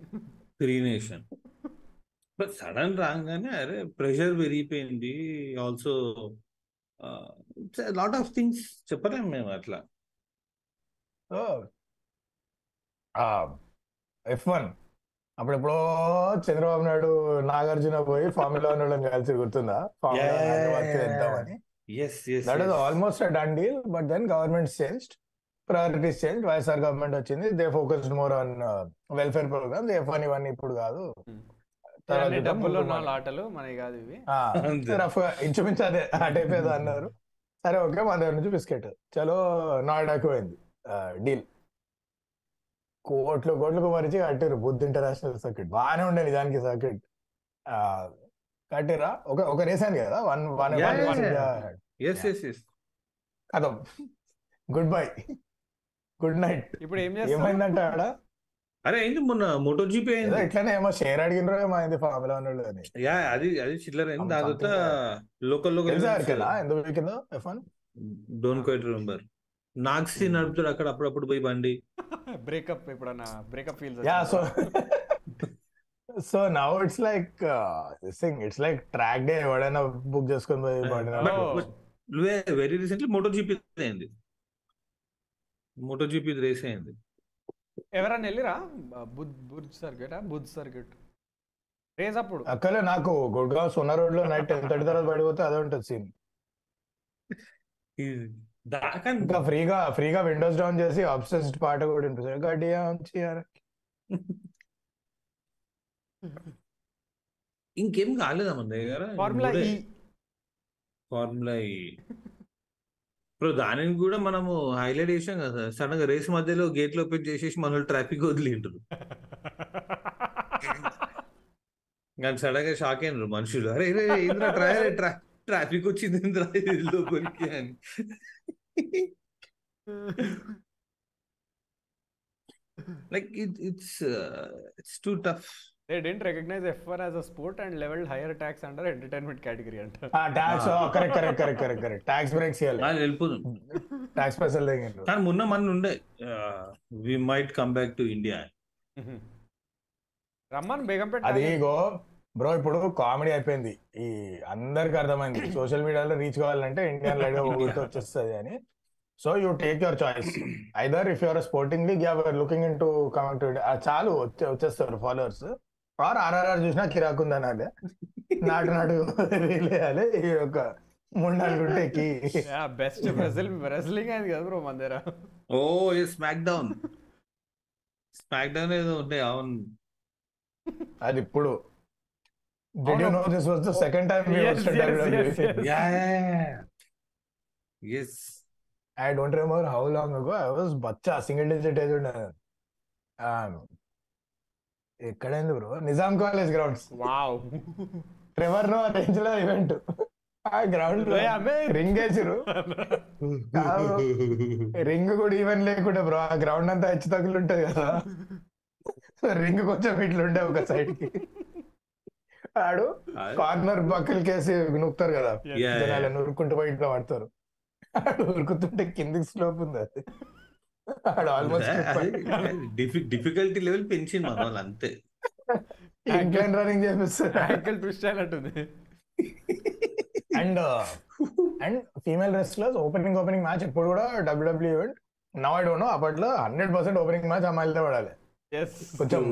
three nation but sudden రాగానే అరే ప్రెషర్ పెరిగిపోయింది. ఆల్సో లాట్ ఆఫ్ థింగ్స్ చెప్పలేము మేము అట్లా. సో ఎఫ్ వన్ అప్పుడెప్పుడో చంద్రబాబు నాయుడు నాగార్జున పోయి ఫార్ములా వన్ వాళ్ళని కలిసి గుర్తుందా? Formula that almost a done deal but then government changed priorities change YSR government వచ్చింది. They focused more on welfare program F one ఇవన్నీ ఇప్పుడు కాదు. చూద్దాం, డబ్బుల్లో ఆటలు మనకి కాదు ఇవి. రఫ్ ఇంచుమించు అదే అన్నారు. సరే ఓకే మన దగ్గర నుంచి బిస్కెట్. చలో నాయిడాకు పోయింది డీల్. కోట్లు కోట్లు మరిచి కట్టారు బుద్ధ్ ఇంటర్నేషనల్ సర్క్యూట్ బాగానే ఉండే నిజానికి సర్క్యూట్ కట్టిరా ఒక ఒక రేస్ అని కదా? వన్ వన్ కథం గుడ్ బై. Good night. ఇప్పుడు ఏం చేస్తాం ఏమైందంటే ఆడ? అరే ఏంటి మొన్న మోటో జీపీ అయింది? ఇట్లానే ఏమో షేర్ అడిగినరో ఏమో అయింది ఫార్ములా వన్ అని. యా అది అది చిల్లర అయింది. దాని తర్వాత లోకల్ లోకల్ ఎందుకు వీకిందో F one don't quite remember నాగ్సీ నడుపుతాడు అక్కడ అప్పుడప్పుడు పోయి బండి. బ్రేకప్ ఎప్పుడన్నా? Breakup feels yeah so so now it's like thing it's like track day ఎవడైనా బుక్ చేసుకొని పోయి బండి. వెరీ రీసెంట్లీ మోటో జీపీ అయింది. మోటో జీపీ రేస్ అయింది. ఎవరన్నా వెళ్ళిరా? బుద్ బుర్జ్ సర్క్యూట్ బుద్ సర్క్యూట్ రేజ్ అప్పుడు. అక్కలే నాకు గుడ్గావ్ సున్న రోడ్లో నైట్ టెన్ థర్టీ తర్వాత పడిపోతే అదే ఉంటుంది సీన్. ఇంకా ఫ్రీగా ఫ్రీగా విండోస్ డౌన్ చేసి అబ్సెస్డ్ పాట కూడా వినిపిస్తుంది గడియా. ఇంకేం కాలేదా మన దగ్గర ఫార్ములా ఈ. ఫార్ములా ఈ. ఇప్పుడు దానిని కూడా మనము హైలైట్ చేసాం కదా సడన్గా రేస్ మధ్యలో గేట్లు ఓపెన్ చేసేసి మన ట్రాఫిక్ వదిలింటారు కానీ సడన్గా షాక్ అయినారు మనుషులు. అరే రే ఏంద్రా ట్రా ట్రా ట్రాఫిక్ వచ్చింది లోపలికి అని. Like it it's it's too tough they didn't recognize F one as a sport and level higher tax under entertainment category అంట. Tax correct correct correct correct correct tax breaks ఇవ్వాలి వెళ్ళిపోదాం. ట్యాక్స్ పైసలు కానీ మొన్న మన ఉండే we might come back to India రమ్మన్ Begumpet అది ఇగో bro ఇప్పుడు కామెడీ అయిపోయింది. ఈ అందరికి అర్థమైంది. సోషల్ మీడియాలో రీచ్ కావాలంటే ఇండియన్గా ఊరితో వచ్చేస్తుంది అని. So you take your choice either if your sporting league you're looking into coming to చాలు వచ్చే వచ్చేస్తారు ఫాలోవర్స్ ఆర్ ఆర్ఆర్ఆర్ చూసినా కిరాక్ ఉంది అనాలి నాటు నాటు రీల్ వేయాలి ఈ యొక్క మూడు నాలుగు ఉంటే ఎక్కి బెస్ట్ బ్రెజిల్ రెస్లింగ్ అయింది కదా బ్రో మన దగ్గర ఓ a SmackDown SmackDown ఏదో ఉండే అవును అది ఇప్పుడు Did you అవును. know this was the second time we Yes, hosted yes, WWE? yes, yes. Yeah yes I don't remember how long ago. I was బచ్చా సింగిల్ డిజిట్ ఏజ్ ఉండే ఎక్కడైంది bro? Nizam college grounds. Wow. Trevor Noah రేంజ్లో event. ఆ గ్రౌండ్లో ring వేసిరు ring కూడా even లేకుండా bro ఆ ground అంతా హెచ్చు తగులు ఉంటది కదా. రింగ్ కొంచెం ఇట్లా ఉండే ఒక సైడ్కి. ఆడు కార్నర్ బక్కలు కేసి నూకుతారు కదా. జనాలు నూరుకుంటూ పోయి ఇట్లా పడతారు ఆడు ఉరుకుతుంటే కిందికి స్లోప్ ఉంది అది. డిఫికల్టీ లెవెల్ పెంచింది మన వాళ్ళు అంతే. ఇంక్లైన్ రన్నింగ్ చేపిస్తారు యాంకిల్ ట్విస్ట్ అయినట్టుంది. And and female wrestlers opening opening match ఇప్పుడు కూడా WWE event now I don't know అప్పట్లో హండ్రెడ్ పర్సెంట్ ఓపెనింగ్ మ్యాచ్ అమ్మాయిలతో పడాలి. కొంచెం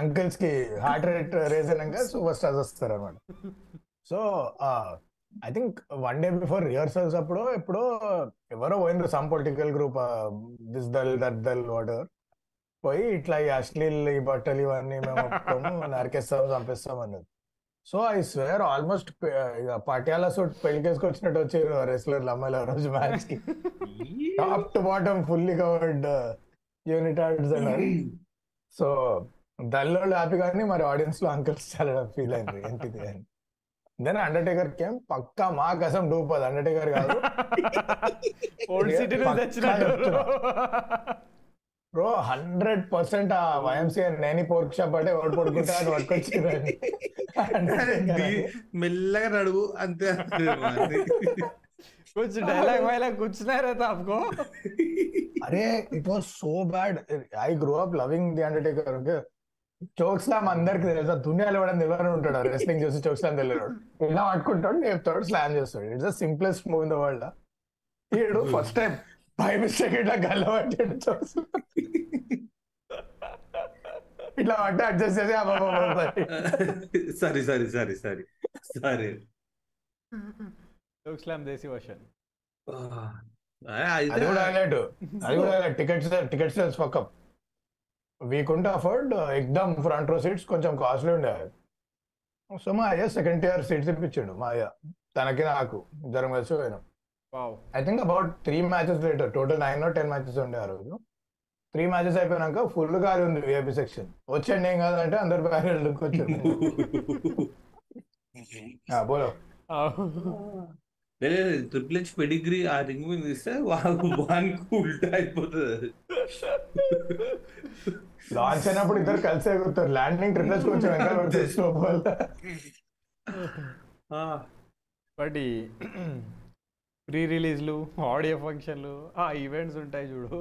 అంకిల్స్కి హార్ట్ రేట్ రేజ్ అయినాక సూపర్ స్టార్స్ వస్తారు అనమాట so I think one day before rehearsals అప్పుడు ఎప్పుడో ఎవరో పోయినరు some political group this దల్ that దల్ water పోయి ఇట్లా ఈ అశ్లీల్ ఈ బట్టలు ఇవన్నీ మేము ఒప్పుకోము నరికేస్తాం చంపేస్తాం అన్నది. So I swear almost Patiala suit పెళ్ళికేసుకు వచ్చినట్టు వచ్చారు రెస్లర్లు అమ్మాయిలు ఆ రోజు మ్యాచ్కి. Top to bottom fully covered unit అన్నారు సో దల్లో హ్యాపీ కానీ మరి ఆడియన్స్లో అంకల్స్ చాలా ఫీల్ అయింది ఏంటిది అని. దెన్ అండర్టేకర్ కేమ్ పక్కా మా కసం డూపది అండర్టేకర్ కాదు ఓల్డ్ సిటీ నుంచి తెచ్చినట్టు బ్రో హండ్రెడ్ పర్సెంట్ ఆ వైఎంసీఆ నేని పోర్క్ షాప్ అంటే ఓడి పడుకుంటే అది పట్టుకొచ్చిందండి మెల్లగా నడువు అంతే कुछ डायलॉग वायलॉग कुछ नहीं रहता आपको అరే it was so bad I grow up loving the undertaker okay chokeslam అందరికి తెలుసు. దునియాలో ఇవ్వడం తెలియని ఉంటాడు. రెస్లింగ్ చూసి చోక్స్లామ్ తెలియడు ఇలా పట్టుకుంటాడు చెప్తాడు స్లామ్ చేస్తాడు. It's the simplest move in the world ఈడు ఫస్ట్ టైం బై మిస్టేక్ ఇట్లా గల్ల పట్టాడు చోక్ ఇట్లా పట్ట అడ్జస్ట్ చేసి సరే sorry sorry sorry sorry. Choke slam దేశీ వర్షన్ అది కూడా టికెట్స్ టికెట్ పక్కం వీకుంటే అఫోర్డ్ ఎగ్దమ్ ఫ్రంట్ రో సీట్స్ కొంచెం కాస్ట్లీ ఉండే. సో మా అయ్య సెకండ్ ఇయర్ సీట్స్ ఇప్పించాడు. మా అయ్య తనకి నాకు ఇద్దరం కలిసి పోయినాం. I think about three matches later total nine ten matches ఉండే ఆ రోజు. త్రీ మ్యాచెస్ అయిపోయినాక ఫుల్ ఖాళీ ఉంది విఐపి సెక్షన్ వచ్చండి ఏం కాదంటే అందరు బ్యారెల్ వచ్చారు. ఆ, బోలో. ట్రిపుల్ హెచ్ పెడిగ్రీ ఆ రింగ్ మీద ఇస్తే వానికి ఉల్టా అయిపోతుంది లాంచ్ అయినప్పుడు ఇద్దరు కలిసి ఎగురుతారు ల్యాండింగ్ ట్రిప్లెస్ కొంచెం వెనకాల బట్ ప్రీ రిలీజ్లు ఆడియో ఫంక్షన్లు ఆ ఈవెంట్స్ ఉంటాయి చూడు.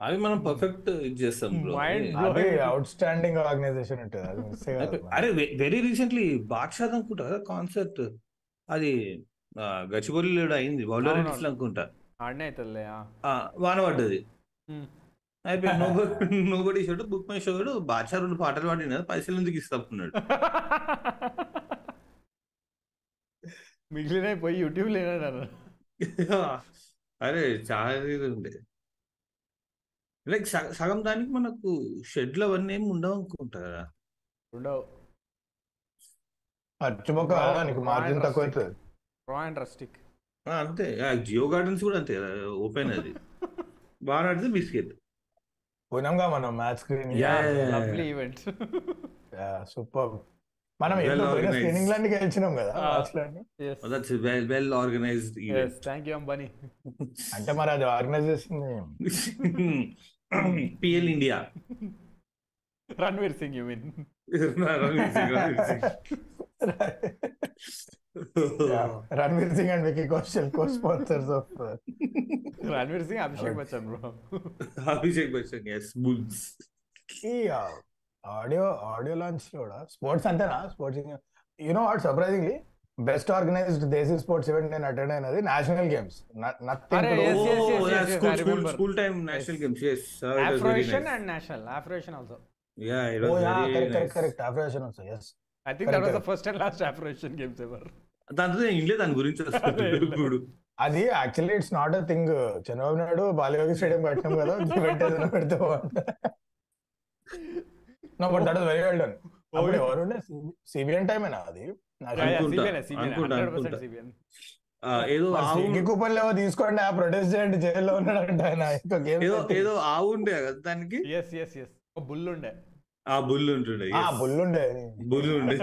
అవి మనం పర్ఫెక్ట్ ఇది చేస్తాం అది. అవుట్ స్టాండింగ్ ఆర్గనైజేషన్ ఉంటుంది. అది అరే వెరీ రీసెంట్లీ బాద్షాద్ అనుకుంటా కదా కాన్సర్ట్ అది గచ్చిబౌలిలో అయింది. అవునవును. అనుకుంటా. ఆడనే అవుతుందిలే. ఆ, వాన పడ్డది. అయిపోయి నువ్వు నువ్వు కూడా ఇచ్చాడు బుక్ మై షోడు బాద్షా రెండు పాటలు పాడిన పైసలు ఎందుకు ఇస్తాపున్నాడు మిగిలిన పోయి యూట్యూబ్ లేనన్నారు అరే చాలా ఇది ఉండే. లైక్ సగం దానికి మనకు షెడ్లు అవన్నీ ఏమి ఉండవు అనుకుంటా కదా. ఉండవు. మార్జిన్ తక్కువ అవుతుంది. రా అండ్ రస్టిక్ ఆ, అంతే. జియో గార్డెన్స్ కూడా అంతే కదా ఓపెన్ అది. బాగా ఆడితే బిస్కెట్ పోయినాంగా మనం match screen. Lovely events super. మనం లన్నీ గెలిచినాం కదా that's well well organized yes thank you Ambani అంటే మరి అది ఆర్గనైజ్ చేసింది. PL India Ranveer Singh you mean Ranveer Singh and Vicky Kaushal co sponsors of Ranveer Singh Abhishek Bachchan bro Abhishek Bachchan yes bulls ఈ audio audio launch కూడా sports అంతేనా sports you know what surprisingly best organized desi sports event నేను attend అయినది national games అరే, yes, yes, yes, yes, yes, I school remember. School time national Yes. Games yes Afro Asian and national Afro Asian also yeah it oh was yeah very correct correct nice correct Afro Asian also yes. I think that was the Correct. First and last Afro Asian games ever దాంతో నేను దాని గురించి వస్తుంది అదే, అదే. ఇప్పుడు అది actually it's not a thing Chandrababu Naidu Balayogi stadium కట్టినాం కదా ఈవెంట్ ఏదైనా పెడితే no but that is very well done అప్పుడు ఎవరు సిబిఎన్ అది? ఏదో కూపన్ లేవో తీసుకోండి ఆ ప్రొటెస్ట్ చేయండి జైల్లో ఉన్నాడంట ఆయన. ఏదో ఏదో ఆవు ఉండే కదా దానికి? ఎస్ ఎస్ ఎస్ బుల్ ఉండే ఆ బుల్ ఉంటుండే ఆ బుల్ ఉండే బుల్ ఉండే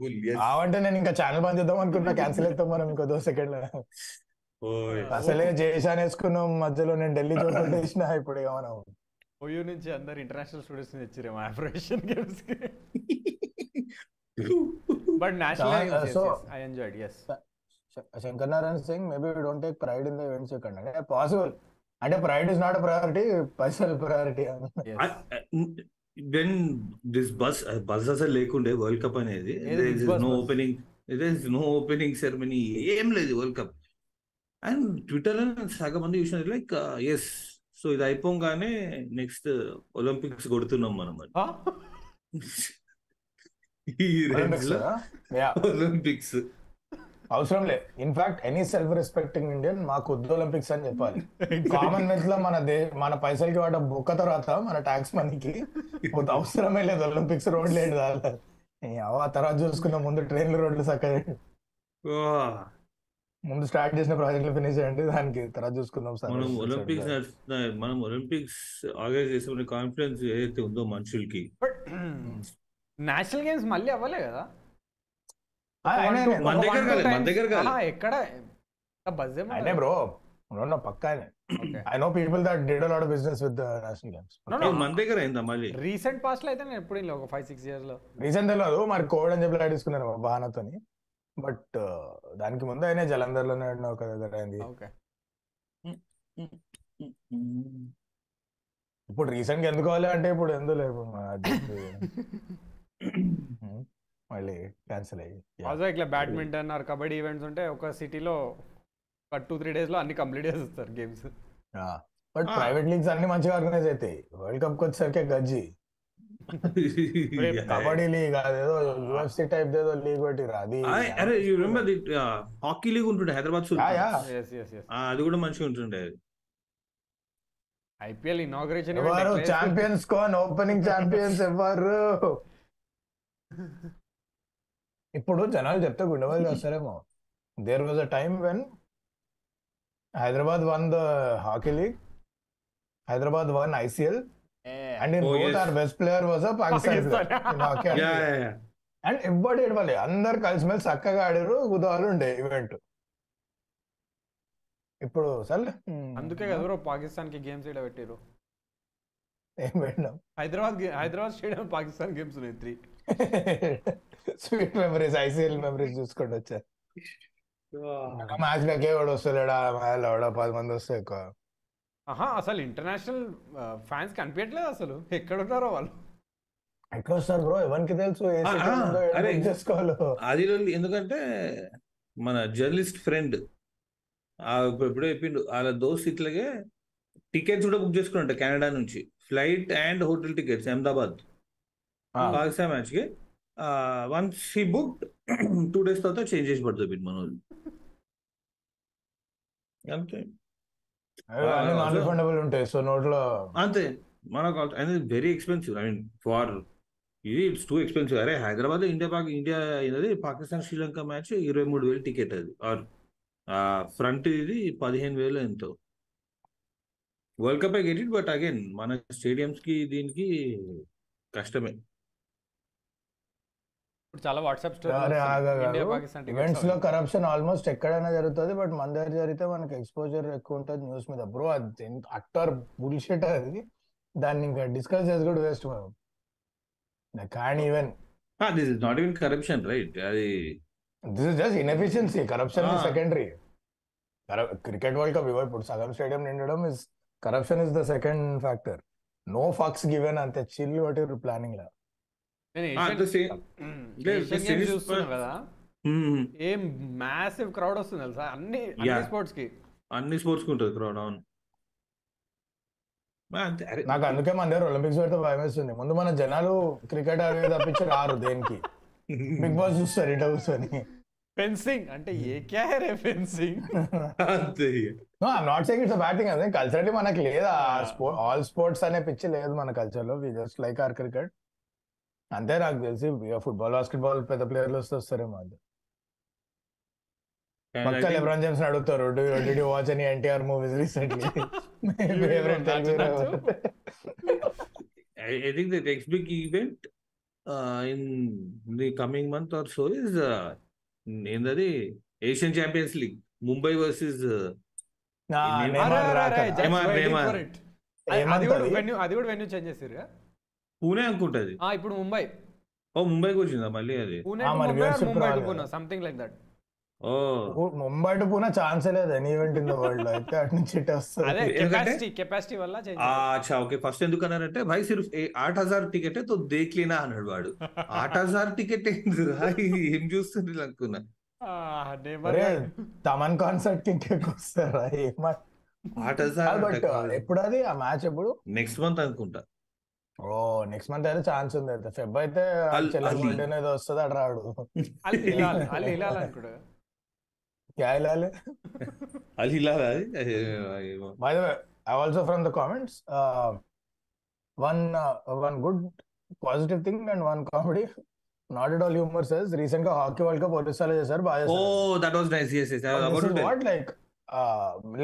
బుల్ ఆవంటే నేను ఇంకా ఛానల్ బంద్ చేద్దాం అనుకున్నా క్యాన్సిల్ అవుతాం మనం ఇంకో దో సెకండ్ అసలే జేషాన్ వేసుకున్నాం మధ్యలో నేను ఢిల్లీ చోటు వేసిన ఇప్పుడు ఇక మనం. ఓయూ నుంచి అందరు ఇంటర్నేషనల్ స్టూడెంట్స్ తెచ్చిరేమో ఆఫ్రోషన్ గేమ్స్కి. But national so- I enjoyed yes Shankar Narayan Singh maybe we don't take pride in the events ఇక్కడ అంటే పాసిబుల్ అంటే ప్రైడ్ ఇస్ నాట్ ప్రయారిటీ పైసలు priority then this bus bus అసలు లేకుండే వరల్డ్ కప్ అనేది no? Opening no opening ceremony ఏం లేదు world cup and Twitter సగం మంది చూసిన లైక్ ఎస్ సో ఇది అయిపోగానే నెక్స్ట్ ఒలింపిక్స్ కొడుతున్నాం మనం. ఈ రేంజ్లో ఒలింపిక్స్ అవసరం లేదు. In fact any self respecting Indian మాకు వద్దు ఒలింపిక్స్ అని చెప్పాలి. కామన్వెల్త్లో మన దే మన పైసలకి వాట బుక్క తర్వాత మన ట్యాక్స్ మనీకి అవసరమే లేదు ఒలింపిక్స్ రోడ్ లేదు ఆ తర్వాత చూసుకున్న ముందు ట్రైన్లు రోడ్లు చక్కగా ముందు స్టార్ట్ చేసిన ప్రాజెక్టులు ఫినిష్ చేయండి. దానికి తర్వాత చూసుకుందాం సార్. మనం ఒలింపిక్స్ మనం ఒలింపిక్స్ ఆర్గనైజ్ చేసే కాన్ఫిడెన్స్ ఏదైతే ఉందో మనుషులకి. నేషనల్ గేమ్స్ మళ్ళీ అవ్వలే కదా మన దగ్గర కాలేదు, మన దగ్గర కాలేదు. ఆహా, ఎక్కడ? Bro no Pakka I know people that did lot business with national games No, no. మన దగ్గర అయిందా మళ్ళీ? రీసెంట్ పాస్ట్లో అయితే నేను ఎప్పుడు వినలే, ఒక ఫైవ్ సిక్స్ ఇయర్స్లో. రీసెంట్ తెలియదు మరి కోవిడ్ అని చెప్పి లైట్ తీసుకున్నారు బాణతోని బట్ దానికి ముందు అయినా జలంధర్లోనే ఒక దగ్గర అయింది. ఇప్పుడు రీసెంట్గా ఎందుకు కావాలి అంటే ఇప్పుడు ఎందుకు ఉమ్, మళ్ళీ క్యాన్సిల్ అయ్యి ఆల్సో ఇట్లా బ్యాడ్మింటన్ ఆర్ కబడ్డీ ఈవెంట్స్ ఉంటే ఒక సిటీలో ఒక టూ త్రీ డేస్లో అన్ని కంప్లీట్ చేస్తారు గేమ్స్ బట్. ప్రైవేట్ లీగ్స్ అన్ని మంచిగా ఆర్గనైజ్ అవుతాయి వరల్డ్ కప్ వచ్చేసరికి గజ్జి. కబడ్డీ లీగ్ అదేదో యూఎఫ్సి టైప్ ఏదో లీగ్ పెట్టిరు అది అరే you remember the hockey league ఉంటుండే హైదరాబాద్ అది కూడా మంచిగా ఉంటుండే. ఐపీఎల్ ఇనాగ్రేషన్ ఎవరు ఛాంపియన్స్ కోన్ ఓపెనింగ్ ఛాంపియన్స్ ఎవరు? ఇప్పుడు జనాలు చెప్తే గుండెవాళ్ళు వస్తారేమో there was a time when Hyderabad won the hockey league Hyderabad won ICL and in both. Our best player was a Pakistan Pakistan. Yeah yeah and ఎవ్వడు ఏడవాలి అందరు కలిసిమెలిసి చక్కగా ఆడారు కుదాలు ఉండే ఈవెంట్ ఇప్పుడు సర్లే. ఉమ్, అందుకే కదా బ్రో పాకిస్తాన్కి గేమ్స్ ఇక్కడ పెట్టారు ఏం పెట్టినాం? హైదరాబాద్ హైదరాబాద్ స్టేడియం పాకిస్తాన్ గేమ్స్ ఉన్నాయి three sweet memories ICL memories చూసుకుంటూ వచ్చారు మ్యాచ్ లకే వాడు వస్తలేడా? ఎవడో పది మంది వస్తే ఎక్కువ. ఆహా అసలు ఇంటర్నేషనల్ ఫ్యాన్స్ కనిపించట్లేదు అసలు. ఎక్కడ ఉన్నారో వాళ్ళు? ఎట్లా వస్తారు బ్రో? ఎవరికి తెలుసు? చేసుకోవాలో. అది ఎందుకంటే మన జర్నలిస్ట్ ఫ్రెండ్ ఎప్పుడో చెప్పిండు వాళ్ళ దోస్త్ ఇట్లాగే టికెట్స్ కూడా బుక్ చేసుకున్నట్టు కెనడా నుంచి. Flight and hotel tickets Ahmedabad. ఆ. పాకిస్తాన్ మ్యాచ్కి once he book two days తర్వాత చేంజ్ చేసి పడుతుంది మన వాళ్ళు అంతే. అన్ని నాన్ so- రిఫండబుల్ ఉంటాయి సో నోట్లో అంతే. మనకు అనేది very expensive I mean far ఇది ఇట్స్ టూ ఎక్స్పెన్సివ్ అరే హైదరాబాద్ ఇండియా పాక్ ఇండియా ఇది పాకిస్తాన్ శ్రీలంక మ్యాచ్ ఇరవై మూడు వేలు టికెట్ అది. ఆర్ ఫ్రంట్ ఇది పదిహేను వేలు ఎంతో. World cup get it but again మన స్టేడియంస్కి దీనికి కష్టమే. ఇప్పుడు చాలా వాట్సాప్ ఈవెంట్స్లో కరప్షన్ ఆల్మోస్ట్ ఎక్కడైనా జరుగుతుంది బట్ మన దగ్గర జరిగితే మనకి ఎక్స్పోజర్ ఎక్కువ ఉంటుంది న్యూస్ మీద. బ్రో అది అక్టర్ బుల్షిట్ అది. దాన్ని ఇంకా డిస్కస్ చేసి కూడా వేస్ట్ మనం. కానీ even this is not even corruption right అది this is just inefficiency corruption Ah. Secondary cricket world cup ఇవ్వ ఇప్పుడు సగం stadium నిండడం is corruption is the second factor no fucks given అంతే. చిల్ వాటి ప్లానింగ్ లా. కదా. ఏం మ్యాసివ్ క్రౌడ్ వస్తుంది తెలుసా? అన్ని అన్ని. స్పోర్ట్స్కి. అన్ని స్పోర్ట్స్ ఉంటుంది క్రౌడ్ అవును. నాకు అందుకే మన దగ్గర ఒలింపిక్స్ పెడితే భయం వేస్తుంది. ముందు మన జనాలు క్రికెట్ అవి తప్పించి రారు దేనికి? బిగ్ బాస్ చూస్తారు ఇట్లా కూర్చొని. ఫెన్సింగ్ అంటే ఏ క్యా హై రే ఫెన్సింగ్ అంతే no I'm not saying it's batting అదే కల్చరల్లీ మనకి లేదు ఆల్ స్పోర్ట్స్ అనే పిచ్చి లేదు మన కల్చర్లో. We just like are cricket అంతే నాకు తెలిసి ఫుట్బాల్ బాస్కెట్బాల్ పెద్ద ప్లేయర్లు వస్తే వస్తారేమో అది పక్క లెబ్రాన్ జేమ్స్ అడుగుతారు did you watch any NTR movies recently favourite the next big event uh, in the coming month or so is uh, ఏందది? Asian champions league Mumbai versus. అది కూడా వెన్యూ అది కూడా వెన్యూ చేంజ్ చేసిరు పూణే అనుకుంటది. ఇప్పుడు ముంబై. ఓ ముంబైకి వచ్చిందా మళ్ళీ అది? పూణే Ah, టు మరి ముంబై viewership ముంబై టు రాలేదు. Pune? Something like that oh. Mumbai to Poona ఛాన్సే లేదు. ఎనీ ఈవెంట్ ఇన్ ద వరల్డ్లో అయితే అటు నుంచి ఇటు వస్తుంది. అదే ఎందుకంటే- కెపాసిటీ కెపాసిటీ వల్ల చేంజ్ అచ్చా ఓకే. ఫస్ట్ ఎందుకు అన్నారంటే భాయ్ సిర్ఫ్ ఆట హజార్ టికెట్తో దేక్ లేనా అన్నాడు వాడు. ఆట హజార్ టికెట్ ఏందిరా ఇది ఏం చూస్తుంది అనుకున్నా. అరే తమన్ కాన్సర్ట్కి ఇంకెక్కువ వస్తారా బట్ ఎప్పుడు అది ఆ మ్యాచ్ ఎప్పుడు? నెక్స్ట్ మంత్ అనుకుంటా. ఓ నెక్స్ట్ మంత్ అయితే ఛాన్స్ ఉంది. అయితే ఫెబ్ అయితే చెల్లెంటనేది వస్తుంది అటు రాడు. Also from the comments one one good positive thing and one comedy not at all humour cess రీసెంట్గా హాకీ వరల్డ్ కప్ ఒరిస్సాలో చేశారు బాగా what like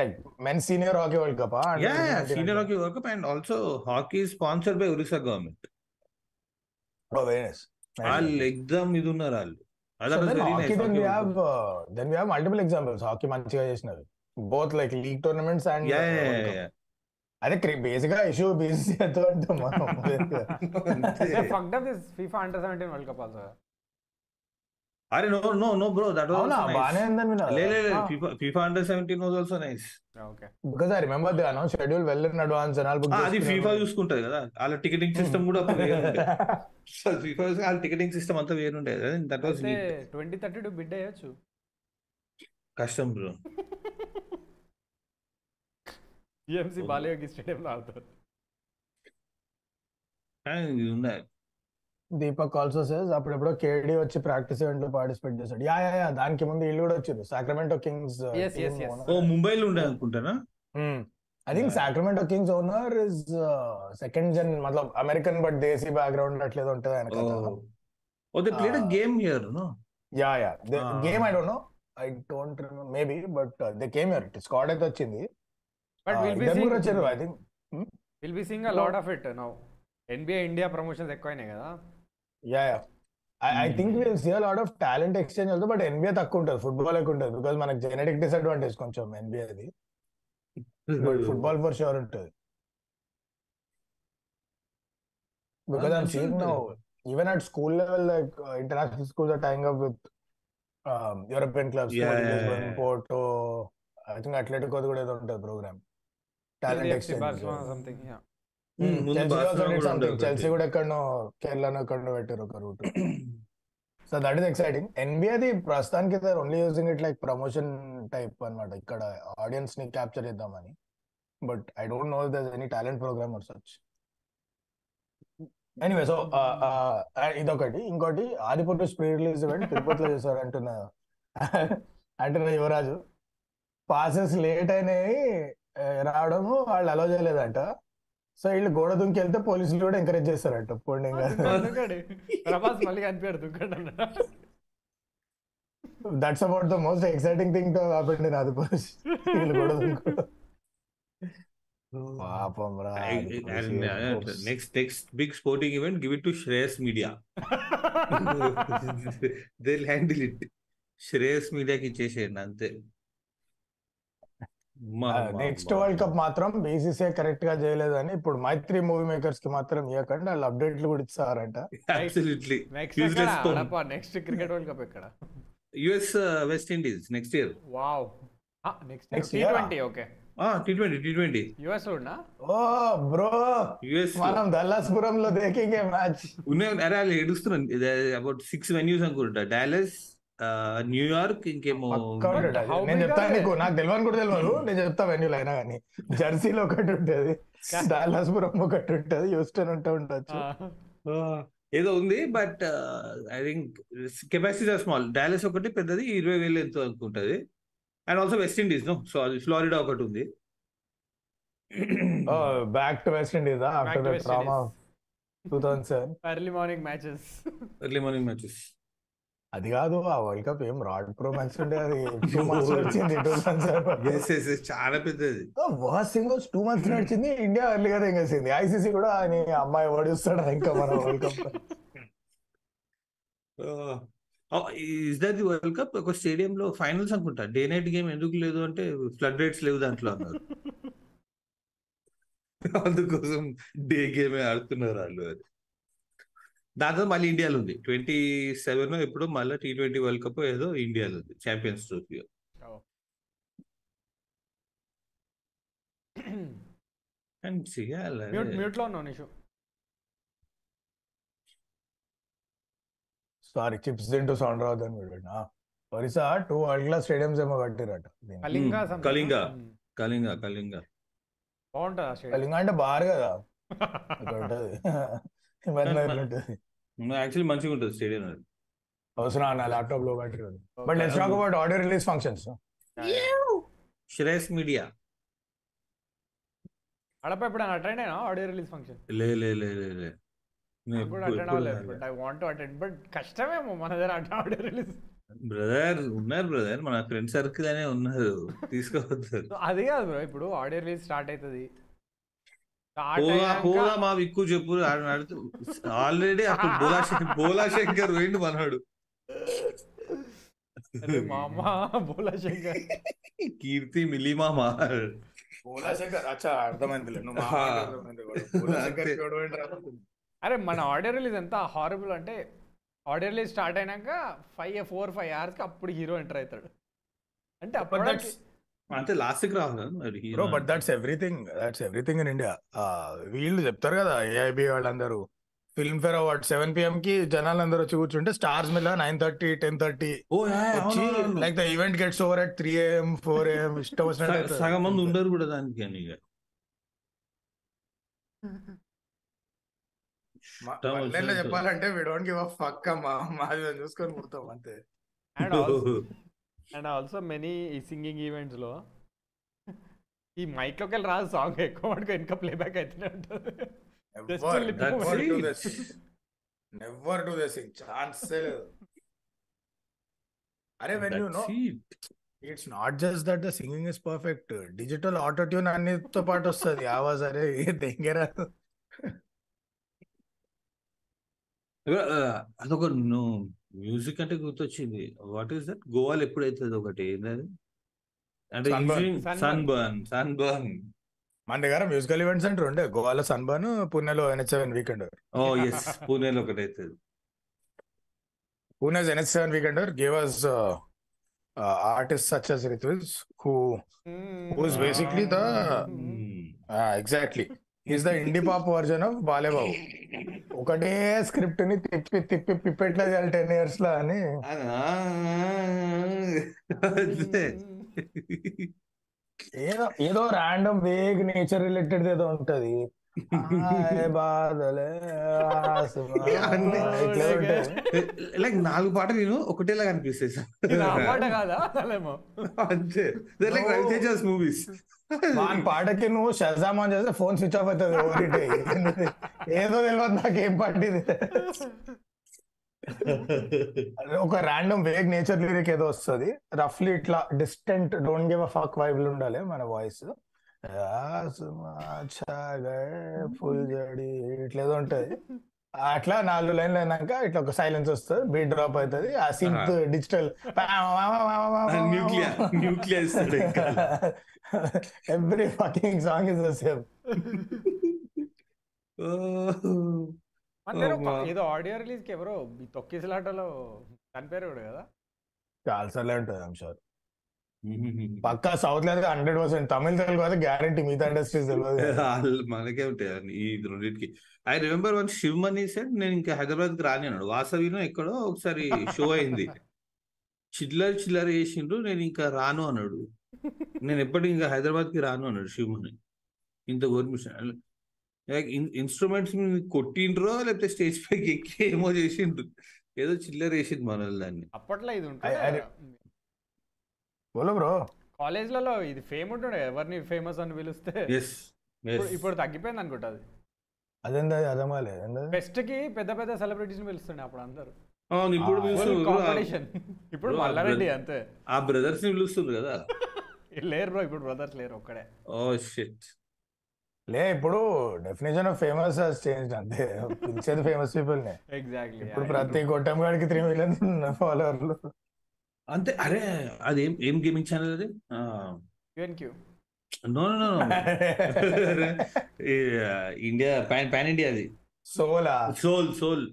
like men senior hockey world cup yeah yeah senior hockey world cup and also hockey is sponsored by Orissa government very nice వాళ్ళు exam ఇది ఉన్నారు వాళ్ళు hockey then hockey we have multiple examples hockey మంచిగా చేసినవి both like league tournaments and అదే బేసిక్గా issue BC తో అంటే మనం అంతే. They fucked up this FIFA under 17 World Cup also. అరే no no no bro that was అవునా? బానే ఉందని లే లే లే. FIFA FIFA under 17 was also nice. Okay. Because I remember the announce schedule well in advance జనాలు book అది FIFA చూసుకుంటది కదా. వాళ్ళ టికెటింగ్ సిస్టమ్ కూడా అప్పుడు వేరుండే. FIFA వాళ్ళ టికెటింగ్ సిస్టమ్ అంతా వేరుండే. దట్ వాస్ అయితే ట్వంటీ థర్టీ టూ బిడ్ అయ్యొచ్చు. కష్టం బ్రో జిఎంసీ బాలయోగి స్టేడియంలో ఆడుతారు. ఇది ఉన్నాయి దీపక్ ఆల్సో సేస్ అప్పుడెప్పుడో కేడి వచ్చి ప్రాక్టీస్ ఈవెంట్లో పార్టిసిపేట్ చేశాడు. యా యా యా దానికి ముందు వీళ్ళు కూడా వచ్చారు Sacramento Kings Yes, yes, yes. ఓ ముంబైలో ఉండే అనుకుంటానా I think. Sacramento Kings owner is second gen మతలబ్ American but desi background అట్లేదో ఉంటది ఆయన oh oh they played uh. Game here no yeah yeah. Game I don't know I don't maybe but they came here squad అయితే వచ్చింది. But will be seeing వచ్చారు I think will be seeing a lot of it now NBA India promotions ఎక్కువైనాయి కదా. Yeah yeah I. Think will see lot of talent exchange అవుతుంది but NBA తక్కువ ఉంటుంది. Football ఎక్కువ ఉంటుంది బికాస్ మనకి genetic disadvantage కొంచెం ఎన్బిఏ అది బట్ ఫుట్బాల్ ఫర్ షూర్ ఉంటుంది. Because I'm seeing now even at school level like international schools are tying up with European clubs. Porto I think Athletic కూడా ఏదో ఉంటుంది program talent exchange something yeah Chelsea కూడా ఉండేది Chelsea ఒకటి. కూడా ఎక్కడనో కేరళలో ఎక్కడనో పెట్టారు ఒక route. So that is exciting ఎన్బిఏది ప్రస్తుతానికి sir only using it like promotion type అన్నమాట. ఇక్కడ ఆడియన్స్ని క్యాప్చర్ చేద్దామని. But I don't know there any talent program or such anyway so ఇదొకటి. ఇంకోటి ఆదిపురుష్ ప్రీ రిలీజ్ ఈవెంట్ తిరుపతిలో చేశారు అంటున్న అంటున్న యువరాజు. పాసెస్ లేట్ అయినాయి రావడము వాళ్ళు అలో చేయలేదంట. సో వీళ్ళు గోడ దుంకి వెళ్తే పోలీసులు కూడా ఎంకరేజ్ చేస్తారంట. పోండి దుంకాడు ప్రభాస్ మళ్ళీ కనిపించాడు దుంకాడు అన్నాడు. That's about the most exciting thing to happen in Adipurush వీళ్ళు గోడ దుంకు పాపం రా next next big sporting event give it to Shreyas media they handle it Shreyas మీడియాకి ఇచ్చేసేయండి అంతే. నెక్స్ట్. వరల్డ్ కప్ మాత్రం బీసీసీఐ కరెక్ట్గా చేయలేదని ఇప్పుడు మైత్రి మూవీ మేకర్స్కి మాత్రం ఇవ్వకండి వాళ్ళు అప్డేట్లు కూడా ఇస్తారంట. Absolutely. Next cricket world cup ఎక్కడ? US West Indies next year wow next Next T year? Twenty okay T twenty T twenty యుఎస్లో ఉన్నా ఓ బ్రో. యుఎస్ మనం దల్లాస్పురంలో దేకింగే మ్యాచ్. ఉన్నాయి అరే వాళ్ళు ఏడుస్తున్నాను అబౌట్ సిక్స్ వెన్యూస్ అనుకుంటా. డాలస్ న్యూయార్క్ ఇంకేమో నేను చెప్తాను నీకు? నాకు తెలియని కూడా తెలియదు నేను చెప్తా వెన్యూలు అయినా కానీ జెర్సీలో ఒకటి ఉంటది. డాలస్పురం ఒకటి ఉంటది. హ్యూస్టన్ ఉంటూ ఉండొచ్చు. ఏదో ఉంది but I think capacity small Dallas ఒకటి పెద్దది ఇరవై వేలు ఎంతో అనుకుంటది. And also West Indies no so అది ఫ్లోరిడా ఒకటి ఉంది. Back to West Indies Back after to the thousand seven early morning matches early morning matches అది కాదు ఆ వరల్డ్ కప్ ఏం రాడ్ ప్రో మ్యాచ్ ఉండే అది టూ మంత్స్ నడిచింది టూ ఎస్ చాలా పెద్దది. వర్స్ సింగల్స్ టూ మంత్స్ నడిచింది ఇండియా ఎర్లీగా తెగేసింది. ఐసీసీ కూడా నీ అమ్మాయి ఓడిస్తాడు ఇంకా మన world cup. Is that the world cup? ఒక స్టేడియం లో ఫైనల్స్ అనుకుంటా. డే నైట్ గేమ్ ఎందుకు లేదు అంటే ఫ్లడ్ రేట్స్ లేవు దాంట్లో అన్నారు. అందుకోసం డే గేమే ఆడుతున్నారు వాళ్ళు అది. దాంతో మళ్ళీ ఇండియాలో ఉంది. ట్వంటీ సెవెన్ ఎప్పుడో మళ్ళీ టీ ట్వంటీ వరల్డ్ కప్ ఏదో ఇండియాలో ఉంది. ఛాంపియన్స్ ట్రోఫీ అండ్ చేయాలి. సారీ చిప్స్ తింటూ సౌండ్ రావద్దని వీడు Orissa two world class stadiums ఏమో కట్టిరట. కళింగ. కళింగ. Hmm. కళింగ కళింగ. బాగుంటుంది కళింగ అంటే బార్ కదా. ఉంటది యాక్చువల్లీ మంచిగా ఉంటుంది స్టేడియం అది అవసరం నా ల్యాప్టాప్లో బ్యాటరీ ఉంది but let's talk about audio release functions Shreyas media అడప ఎప్పుడైనా అటెండ్ అయినా ఆడియో రిలీజ్ ఫంక్షన్ లే లే లే లే లే. నేను కూడా ఎప్పుడు- అటెండ్ అవ్వలేదు. But I want to attend but కష్టమేమో మన దగ్గర ఆడియో రిలీజ్ బ్రదర్ ఉన్నారు బ్రదర్ మన ఫ్రెండ్ సర్కిల్ అనే ఉన్నారు. తీసుకోవద్దు. అది కాదు బ్రో ఇప్పుడు ఆడియో రిలీజ్ స్టార్ట్ అవుతుంది. పోగా మా విక్కు చెప్పు ఆల్రెడీ అప్పుడు బోలా బోలా శంకర్ పోయిండు మనవాడు మా అమ్మ బోలా శంకర్ కీర్తి మిలిమామ అచ్చా అర్థమైంది. అరే మన ఆడియో రిలీజ్ ఎంత హారబుల్ అంటే ఆడియో రిలీజ్ స్టార్ట్ అయినాక ఫైవ్ ఫోర్ ఫైవ్ అవర్స్కి అప్పుడు హీరో ఎంటర్ అవుతాడు. అంటే అప్పుడు అంతే లాస్ట్కి రావాలి bro but that's everything that's everything in India వీళ్ళు చెప్తారు కదా ఏఐబి వాళ్ళందరూ. Filmfare award seven PM కి జనాలు అందరూ వచ్చి కూర్చుంటే స్టార్స్ మీద nine thirty ten thirty. Like the event gets over at three AM four AM ఇష్టం సగ- వచ్చినట్టు సగం మంది ఉండరు కూడా దానికి అని. చెప్పాలంటే we don't give a fuck అమ్మా. మాది చూసుకొని పుడతాం అంతే. అండ్ ఆల్సో మెనీ ఈ సింగింగ్ ఈవెంట్స్లో ఈ మైక్లోకి వెళ్ళి రాదు సాంగ్ ఎక్కువ మటుకు వెనక ప్లేబ్యాక్ అయితేనే ఉంటుంది. నెవర్. డు దిస్ ఛాన్స్ లేదు అరే when you know. It's not just that the singing is perfect digital auto tune అన్నిటితో పాటు వస్తుంది. ఆవాజ్ అరే దగ్గర అదొక మ్యూజిక్ అంటే గుర్తొచ్చింది. What is that? గోవాలో ఎప్పుడైతుంది ఒకటి? ఏంటది అంటే Sunburn. Sunburn Sunburn మన దగ్గర మ్యూజికల్ ఈవెంట్ సెంటర్ ఉండే. గోవాలో సన్బర్న్ పుణెలో NH seven weekend oh yes పూణేలో ఒకటి అవుతుంది Pune's NH seven weekender gave us artist such as రితుల్స్ who Who's basically the- exactly is the indie pop version of Balebabu ఒకటే స్క్రిప్ట్ని తిప్పి తిప్పి పిప్పెట్లా చేయాలి టెన్ ఇయర్స్లో అని. అదే. ఏదో ఏదో ర్యాండమ్ వేగ్ నేచర్ రిలేటెడ్ ఏదో ఉంటది. లైక్ నాలుగు పాటలు నేను ఒకటేలాగా అనిపిస్తాయి సార్. ఇది ఆ పాట కాదా? అసలేమో అంతే. లైక్ రవితేజస్ మూవీస్ పాటకి నువ్వు షజామ్ ఆన్ చేస్తే ఫోన్ స్విచ్ ఆఫ్ అవుతుంది ఓరిటే ఏదో తెలియదు నాకు ఏం పాట ఇది అదే ఒక ర్యాండమ్ వేగ్ నేచర్ లిరిక్ ఏదో వస్తుంది. రఫ్లీ ఇట్లా distant don't give a fuck vibe ఉండాలి మన వాయిస్ ఫుల్ జడి ఇట్లా ఏదో ఉంటది. అట్లా నాలుగు లైన్లు అయినాక ఇట్లా ఒక సైలెన్స్ వస్తుంది బీట్ డ్రాప్ అవుతుంది ఆ sync digital every fucking song is the same. ఏదో ఆడియో రిలీజ్కి ఎవరో తొక్కిసలాటలో చనిపోయారు కూడా కదా? చాలా సార్లు ఉంటుంది ఐమ్ షూర్ పక్కా సౌత్లో హండ్రెడ్ పర్సెంట్. తమిళ తెలుగు అయితే గ్యారంటీ. మిగతా ఇండస్ట్రీస్ తెలియదు మనకే ఉంటాయి ఈ రెండింటికి. I remember one Sivamani said నేను ఇంకా హైదరాబాద్కి రాని అన్నాడు వాసవిలో ఎక్కడో ఒకసారి షో అయింది. చిల్లర చిల్లర వేసిండ్రు నేను ఇంకా రాను అన్నాడు. నేను ఎప్పటికి ఇంకా హైదరాబాద్కి రాను అన్నాడు శివమణి ఇంత పర్మిషన్ లైక్ ఇన్స్ట్రుమెంట్స్ కొట్టిండ్రో లేకపోతే స్టేజ్ పైకి ఎక్కి ఏమో చేసిండ్రు. ఏదో చిల్లర వేసింది మన వాళ్ళు దాన్ని. అప్పట్లో ఇది ఉంటుంది బోలో బ్రో. కాలేజ్లలో ఇది ఫేమ్ ఉంటుండే ఎవరిని ఫేమస్ అని పిలిస్తే. ఎస్ ఇప్పుడు- ఇప్పుడు తగ్గిపోయింది అనుకుంటా అది. అదేందా అర్థం కాలేదు? ఫెస్ట్కి పెద్ద పెద్ద సెలబ్రిటీస్ పిలుస్తుండే అప్పుడు అందరు. ఇప్పుడు పిలుస్తున్నారు. కాంపిటీషన్ ఇప్పుడు మల్లారెడ్డి అంతే. ఆ బ్రదర్స్ని పిలుస్తుంది కదా. లేరు బ్రో ఇప్పుడు బ్రదర్స్ లేరు ఒక్కడే. ఓ షిట్ లే ఇప్పుడు డెఫినేషన్ ఆఫ్ ఫేమస్ చేంజ్ అంతే. పిలిచేది ఫేమస్ పీపుల్ నే. ఎగ్జాక్ట్లీ ఇప్పుడు ప్రతి గొట్టం గాడికి త్రీ మిలియన్ ఫాలోవర్లు అంతే. అరే అది ఏం ఏం గేమింగ్ ఛానల్ అది? యూఎన్క్యూ no no India pan pan India అది. సోలా. Soul soul.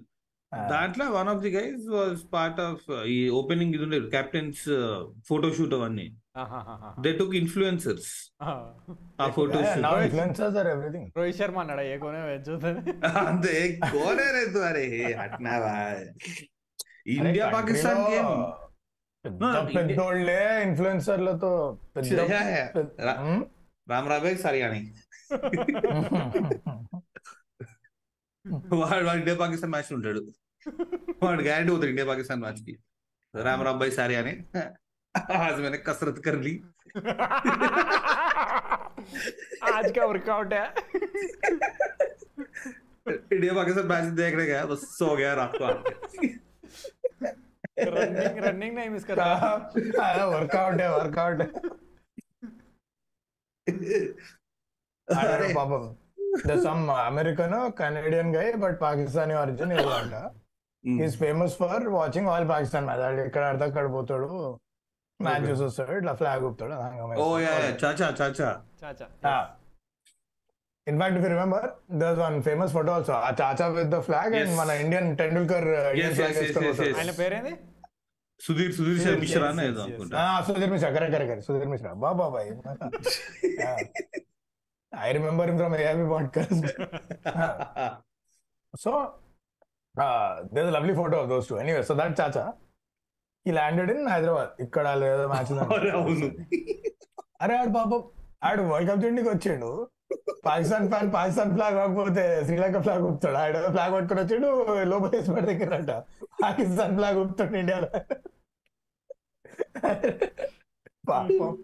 దాంట్లో one of the guys was part of ఈ ఓపెనింగ్ ఇది ఉండేది కెప్టెన్స్ ఫోటో షూట్ అవన్నీ. దే టుక్ ఇన్ఫ్లుయెన్సర్స్ ఆ. Photo now shoot influencers or everything Rohit Sharma అన్నాడా ఏ కొనే చూస్తుంది అంతే కోనే రేతు అరే అట్నావా ఇండియా పాకిస్తాన్ గేమ్ పెద్దోళ్ళే ఇన్ఫ్లుయెన్సర్లతో పెద్ద Yeah, yeah. పెద్ద- Ra- Hmm? రామ్ రాబేక్ సరియాని వాడు వాడు ఇండియా పాకిస్తాన్ మ్యాచ్ ఉంటాడు వాడు గ్యారంటీ పోతాడు ఇండియా పాకిస్తాన్ మ్యాచ్ కి రామ్ రామ్ భాయ్ సారీ అని आज मैंने कसरत कर ली आज का वर्कआउट है इंडिया पाकिस्तान मैच देखने गया बस सो गया रात को आके रनिंग रनिंग नहीं मिस करता వర్కౌట్ వర్కౌట్ अरे పాపం some American Canadian guy but Pakistani origin అంట is famous for watching all Pakistan match వాడు ఎక్కడ ఆడితే అక్కడ పోతాడు మ్యాచ్ Okay. చూసి వస్తాడు ఇట్లా ఫ్లాగ్ ఊపుతాడు ओ या या In fact, if you remember, there's one famous photo also, Achacha with the flag yes. and మన Indian Tendulkar yes, yes, yes, yes, yes. ఆయన పేరేంది? సుధీర్ సుధీర్ మిశ్రా అని అనుకుంటా. Sudhir Mishra correct correct Sudhir Mishra. Baba bye I remember from ARB podcast so there lovely photo of those two anyway so that Chacha ఈ landed in Hyderabad ఇక్కడ match అరే ఆడు పాపం ఆడు వరల్డ్ కప్ జెండీకి వచ్చాడు. పాకిస్తాన్ ఫ్యాన్ పాకిస్తాన్ ఫ్లాగ్ కాకపోతే Sri Lanka flag ఊపుతాడు? ఆడు flag పట్టుకొని వచ్చిండు లోపల వేసి పడి దగ్గరంట పాకిస్తాన్ ఫ్లాగ్ ఊపుతాడు ఇండియాలో. పాపం.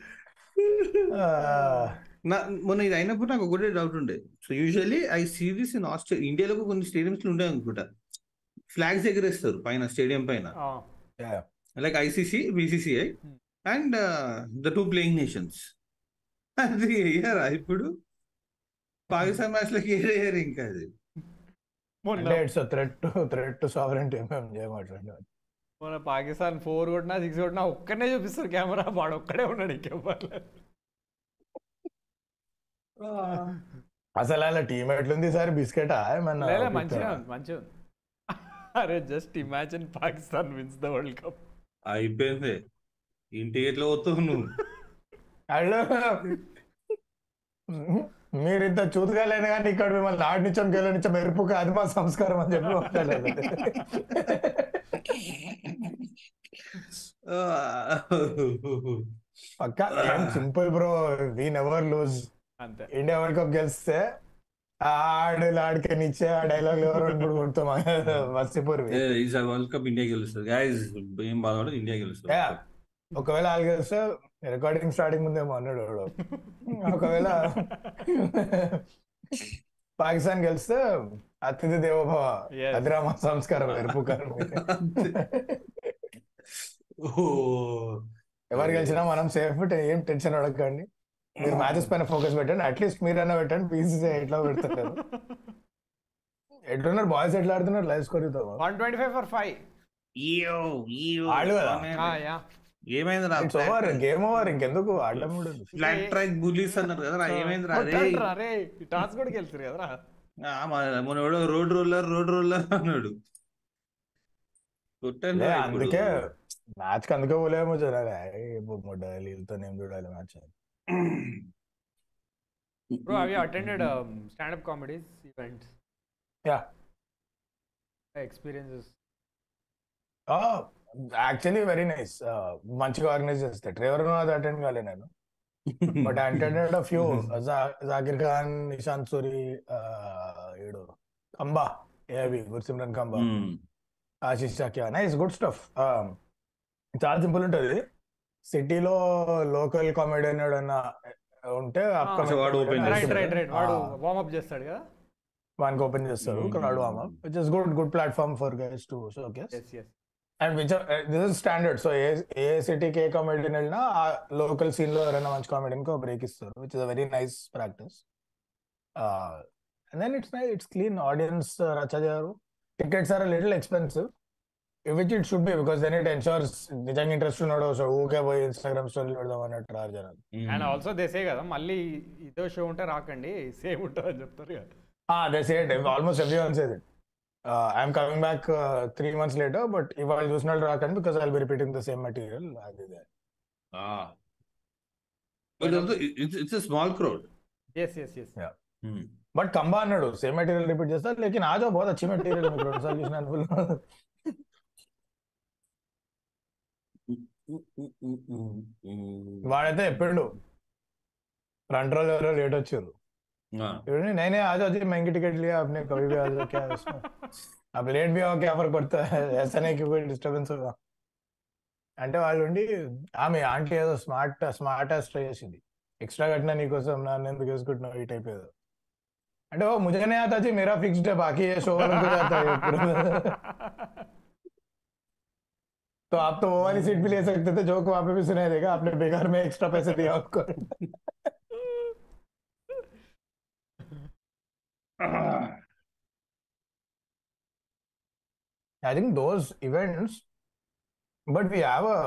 ఆ, నా మొన్న ఇది అయినప్పుడు నాకు ఒకటే డౌట్ ఉండే. So usually I see this in Australia ఇండియాలో కొన్ని స్టేడియంస్ ఉంటాయి అనుకుంటా ఫ్లాగ్స్ ఎగరేస్తారు పైన స్టేడియం పైన. Like ICC BCCI. And the two playing nations అది ఇప్పుడు పాకిస్తాన్ మ్యాచ్లోకి వేయరు ఇంకా అది మొన్న అంటే it's threat to threat to sovereignty మేము చేయమంటాడు మొన్న పాకిస్తాన్ ఫోర్ కొట్టినా సిక్స్ కొట్టినా ఒక్కనే చూపిస్తారు కెమెరా వాడు ఒక్కడే ఉన్నాడు ఇంకెవ్వరు అసలు అలా టీం ఎట్లుంది సార్ బిస్కెటా ఏమన్నా లేలే మంచిగా ఉంది మంచిగా ఉంది అరే just imagine Pakistan wins the world cup అయిపోయింది ఇంటికి ఎట్లా పోతావు నువ్వు అళ్ళు మీరు ఇంత చూతగాలేను కానీ ఇక్కడ మిమ్మల్ని నుంచం గెలనిచ్చం మెరుపు అది మా సంస్కారం అని చెప్పి మాట్లాడలేదు పక్క simple bro we never lose. అంతే. ఇండియా వరల్డ్ కప్ గెలిస్తే ఆడు ఆడికి నిచ్చే ఆ డైలాగ్ ఎవరు ఇప్పుడు కొడుతాం మర్చిపోరు ఈసారి వరల్డ్ కప్ ఇండియా గెలుస్తుంది. గాయస్ ఏం బాధపడదు ఇండియా గెలుస్తుంది. ఒకవేళ వాళ్ళు గెలిస్తే రికార్డింగ్ స్టార్టింగ్ ముందేమో అన్నాడు వాడు. ఒకవేళ పాకిస్తాన్ గెలిస్తే అతిథి దేవోభవ Yes. అదిరా మా సంస్కారం ఎరుపు ఓ. ఎవరు గెలిచినా మనం సేఫ్ ఏం టెన్షన్ అడగండి మీరు మ్యాచెస్ పైన ఫోకస్ పెట్టండి. అట్లీస్ట్ మీరన్నా పెట్టండి పీసీసీ ఎట్లా పెడతారు? ఎట్లున్నారు? బాయ్స్ ఎట్లా ఆడుతున్నారు? Live score one twenty five for five ఏమైంది రా? ఓవర్ గేమ్ ఓవర్ ఇంకెందుకు? ఆడడం ట్రాక్ బులీస్ అన్నారు కదా ఏమైంది రా? అరే అరే టాస్ కూడా గెలుస్తారు కదరా. మన- ఎవడో రోడ్ రోలర్ రోడ్ రోలర్ అన్నాడు. అందుకే మ్యాచ్ అందుకే పోలేమో చూడాలి వీళ్ళతో చూడాలి మ్యాచ్. బ్రో అవి attended standup comedies events yeah. Experiences actually very nice. మంచిగా ఆర్గనైజ్ చేస్తాయి ట్రేవర్ అది అటెండ్ కాలే నేను. But I attended a few. Zakir Khan Nishant Suri ఏడు. కంబా. ఏవి Gursimran Khamba. Um. Ashish చాక్యా. Nice good stuff. చాలా సింపుల్ ఉంటుంది. సిటీలో లోకల్ కామెడియన్ ఎవడన్నా ఉంటే చేస్తాడు. చేస్తాడు కదా? వానికి ఓపెన్ చేస్తారు is good good platform for guys to and which this is standard so ఏ ఏ సిటీకి ఏ కామెడియన్ వెళ్ళినా ఆ లోకల్ సీన్లో ఎవరైనా మంచి కామెడియన్కి బ్రేక్ ఇస్తారు which is a very nice practice and then it's నై ఇట్స్ క్లీన్ ఆడియన్స్ రచ్చ చేయరు. Tickets are little expensive which it should be because then it ensures నిజంగా ఇంట్రెస్ట్ ఉన్నాడు సో ఊకే పోయి ఇన్స్టాగ్రామ్ స్టోరీలు పెడదాం అన్నట్టు రారు జనాలు. అండ్ ఆల్సో దేసే కదా మళ్ళీ ఇదో షో ఉంటే రాకండి సేమ్ ఉంటుంది అని చెప్తారు కదా. Ah, they say it. Almost everyone says it. Uh, I'm coming back uh, three months later, but if I use not Rakan because I'll be repeating the same material, I'll be there. Ah. But also, it- it's it's a small crowd. Yes yes yes Hmm. But Khamba అన్నాడు same material repeat చేస్తా లేకిన్ ఆజో బహుత్ అచ్చి material మీకు రెండు సార్లు చూసిన అనుకున్నా వాడైతే ఎప్పుడు ఫ్రంట్ రోల్ ఎవరో లేట్ వచ్చారు नहीं नहीं आ जाओ जी महँगी टिकट लिया आपने कभी भी आ जाओ क्या उसमें। आप लेट भी आओ क्या फ़र्क पड़ता है? ऐसा नहीं कि कोई डिस्टर्बेंस होगा। అంటే వాళ్ళు ఉండి ఆమె ఆంటీ ఏదో స్మార్ట్ స్మార్ట్ ట్రై చేసింది ఎక్స్ట్రా కట్టినా నీకోసం నన్ను ఎందుకు వేసుకుంటున్నావు ఈ టైప్ ఏదో అంటే ఓ ముజనే ఆతాచి ఫిక్స్డ్ है बाकी ये शो तो आप तो वो वाली सीट भी ले सकते थे जो वहाँ भी सुनाई देगा आपने बेकार में एक्स्ट्रा पैसे दिया आपको। I think those events, but we have a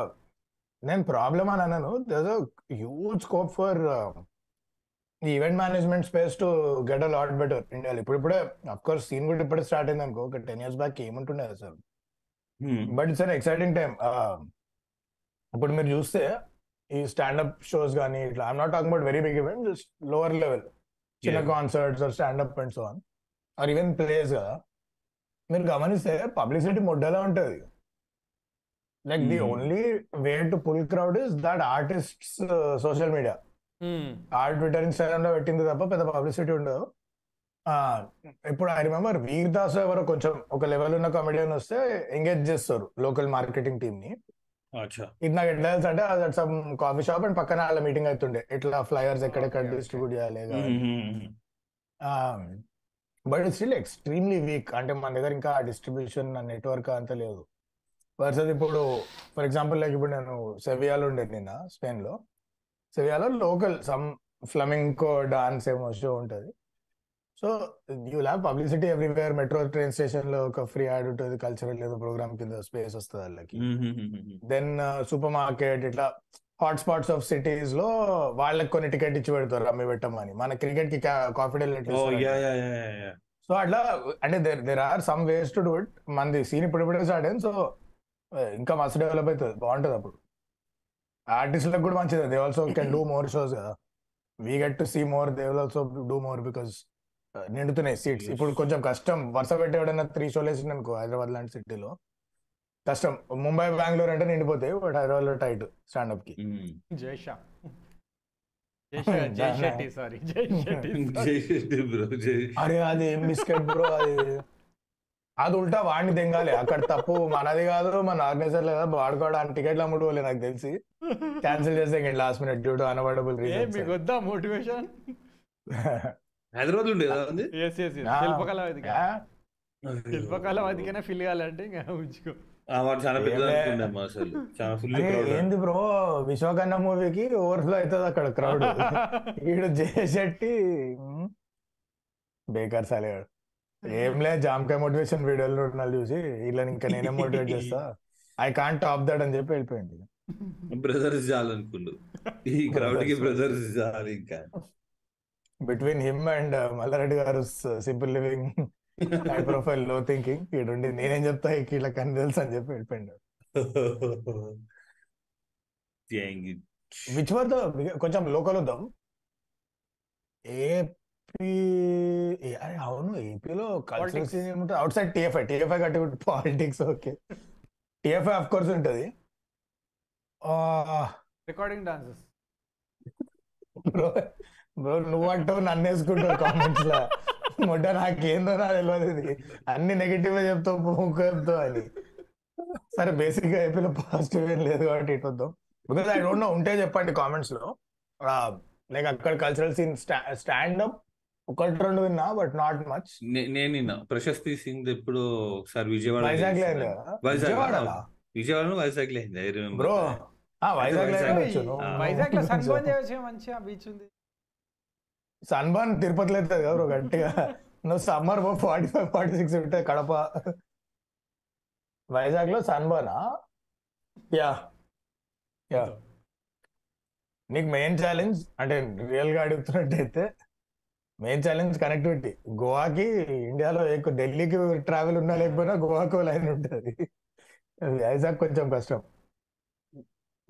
నేను ప్రాబ్లమ్ అని అన్నాను there's a huge scope for uh, ఈ event management space to get a lot better ఇండియాలో ఇప్పుడు ఇప్పుడే అఫ్ కోర్స్ సీన్ కూడా ఇప్పుడే స్టార్ట్ అయింది అనుకో. ఒక టెన్ ఇయర్స్ బ్యాక్ ఏముంటుండే అసలు. But it's an exciting time ఇప్పుడు మీరు చూస్తే ఈ స్టాండప్ షోస్ కానీ ఇట్లా I'm not talking about very big event just lower level చిన్న. Concerts or standup and so on or even plays కదా మీరు గమనిస్తే పబ్లిసిటీ మొడ్డలా ఉంటుంది like the. Only way to pull crowd is that artist social media or Twitter ఇన్స్టాగ్రామ్లో పెట్టింది తప్ప పెద్ద పబ్లిసిటీ ఉండదు ఇప్పుడు ఐ రిమెంబర్ వీర్ దాస్ ఎవరో కొంచెం ఒక లెవెల్ ఉన్న కామెడియన్ వస్తే ఎంగేజ్ చేస్తారు లోకల్ మార్కెటింగ్ టీమ్ని. ఇది నాకు ఎట్లా తెలుసు అంటే అది సమ్ కాఫీ షాప్ అండ్ పక్కన వాళ్ళ మీటింగ్ అవుతుండే ఇట్లా ఫ్లైయర్స్ ఎక్కడెక్కడ. డిస్ట్రిబ్యూట్ చేయాలి. But still extremely weak. అంటే మన దగ్గర ఇంకా డిస్ట్రిబ్యూషన్ నెట్వర్క్ అంత లేదు. వర్సెస్ ఇప్పుడు ఫర్ ఎగ్జాంపుల్ లైక్ ఇప్పుడు నేను సెవియాలో ఉండేది నిన్న స్పెయిన్లో సెవియాలో లోకల్ సమ్ ఫ్లమింకో డాన్స్ ఏమో షో ఉంటుంది. So you have publicity everywhere metro train స్టేషన్లో ఒక ఫ్రీ యాడ్ ఉంటుంది. కల్చరల్ ఏదో ప్రోగ్రామ్ కింద స్పేస్ వస్తుంది వాళ్ళకి. దెన్ సూపర్ మార్కెట్ ఇట్లా హాట్ స్పాట్స్ ఆఫ్ సిటీస్లో వాళ్ళకి కొన్ని టికెట్ ఇచ్చి పెడతారు. అమ్మి పెట్టమని. మన క్రికెట్కి కాన్ఫిడెంట్ Oh. సో అట్లా అంటే there there are some ways to do it మనది సీన్ ఇప్పుడు ఇప్పుడే స్టార్ట్ అయింది. సో ఇంకా మస్తు డెవలప్ అవుతుంది. బాగుంటుంది అప్పుడు. ఆర్టిస్ట్లకు కూడా మంచిది. They also can do more shows కదా. We get to see more they will also do more because నిండుతున్నాయి seats. ఇప్పుడు కొంచెం కష్టం. వరుస పెట్టి ఎవడైనా త్రీ షోలు వేసింది అనుకో హైదరాబాద్ లాంటి సిటీలో. కష్టం. ముంబై బెంగళూరు అంటే నిండిపోతాయి బట్ హైదరాబాద్లో టైట్ స్టాండప్కి. జైషా. అరే అది ఏం బిస్కెట్ బ్రో అది? అది ఉల్టా వాడిని తెంగాలి అక్కడ తప్పు మనది కాదు మన ఆర్గనైజర్ లేదా వాడుకోవడానికి టికెట్లు అమ్ముడు నాకు తెలిసి. క్యాన్సిల్ చేసే last minute due to unavoidable ఏ మీకు వద్దా మోటివేషన్ హైదరాబాద్ ఉండేదా ఉంది ఎస్ ఎస్ శిల్పకళ వేదిక శిల్పకళ వేదికనే ఫిల్ కావాలంటే ఇంకా ఉంచుకో వాడు ఏంలే. ఏంది బ్రో? విశ్వకర్ణ మూవీకి ఓవర్ఫ్లో అవుతుంది అక్కడ క్రౌడ్ ఈడు జయశెట్టి బేకార్ సాలేగాడు ఏం లేదు జామకాయ మోటివేషన్ వీడియోలు ఉంటున్నారు చూసి వీళ్ళని ఇంకా నేనే మోటివేట్ చేస్తా. ఐ కాంట్ టాప్ దట్ అని చెప్పి వెళ్ళిపోయింది బ్రదర్స్ చాలు అనుకుండు. ఈ క్రౌడ్కి బ్రదర్స్ చాలు ఇంకా. బిట్వీన్ హిమ్ అండ్ మల్లారెడ్డి గారు సింపుల్ లివింగ్ హై ప్రొఫైల్లో థింకింగ్ ఈడుండి నేనేం చెప్తా వీళ్ళ కని తెలుసు అని చెప్పి వెళ్ళిపోయిండు. Dang it. Which were the కొంచెం లోకల్ వద్దాం. ఏపీ అవును ఏపీలో కల్చరల్ Politics. సీన్ ఏముంటుంది? అవుట్ సైడ్ టీఎఫ్ఐ టీఎఫ్ఐ కట్టి politics okay TFI of course ఉంటుంది. రికార్డింగ్ డాన్సెస్ బ్రో నువ్వు అంటావు నన్ను వేసుకుంటావు కామెంట్స్ లా మొట్ట నాకేందో నా తెలియదు ఇది. అన్ని నెగిటివ్ చెప్తావు ముక్క చెప్తావు అని. సరే బేసిక్గా ఏపీలో పాజిటివ్ ఏం లేదు కాబట్టి ఇటు వద్దాం. బికాస్ ఐ డోంట్ నో ఉంటే చెప్పండి కామెంట్స్లో. లైక్ అక్కడ కల్చరల్ సీన్ స్టాండ్ అప్ ఒకటి రెండు విన్నా బట్ నాట్ మచ్ నేను నిన్న ప్రశస్తి సింగ్ ఎప్పుడు ఒకసారి విజయవాడ వైజాగ్లో. వైజాగ్ విజయవాడ విజయవాడ వైజాగ్లో బ్రో వైజాగ్లో వైజాగ్ వెళ్ళొచ్చు ఆ. వైజాగ్లో చేయవచ్చు మంచిగా బీచ్ ఉంది. సన్బర్న్ తిరుపతిలో అవుతుంది కదా బ్రో గట్టిగా. నువ్వు summer forty five forty six ఉంటే కడప. వైజాగ్లో సన్బర్న్ యా. యా. నీకు మెయిన్ ఛాలెంజ్ అంటే రియల్గా అడుగుతున్నట్టయితే మెయిన్ ఛాలెంజ్ కనెక్టివిటీ గోవాకి ఇండియాలో ఎక్కువ ఢిల్లీకి ట్రావెల్ ఉన్నా లేకపోయినా గోవాకు లైన్ ఉంటుంది. వైజాగ్ కొంచెం కష్టం.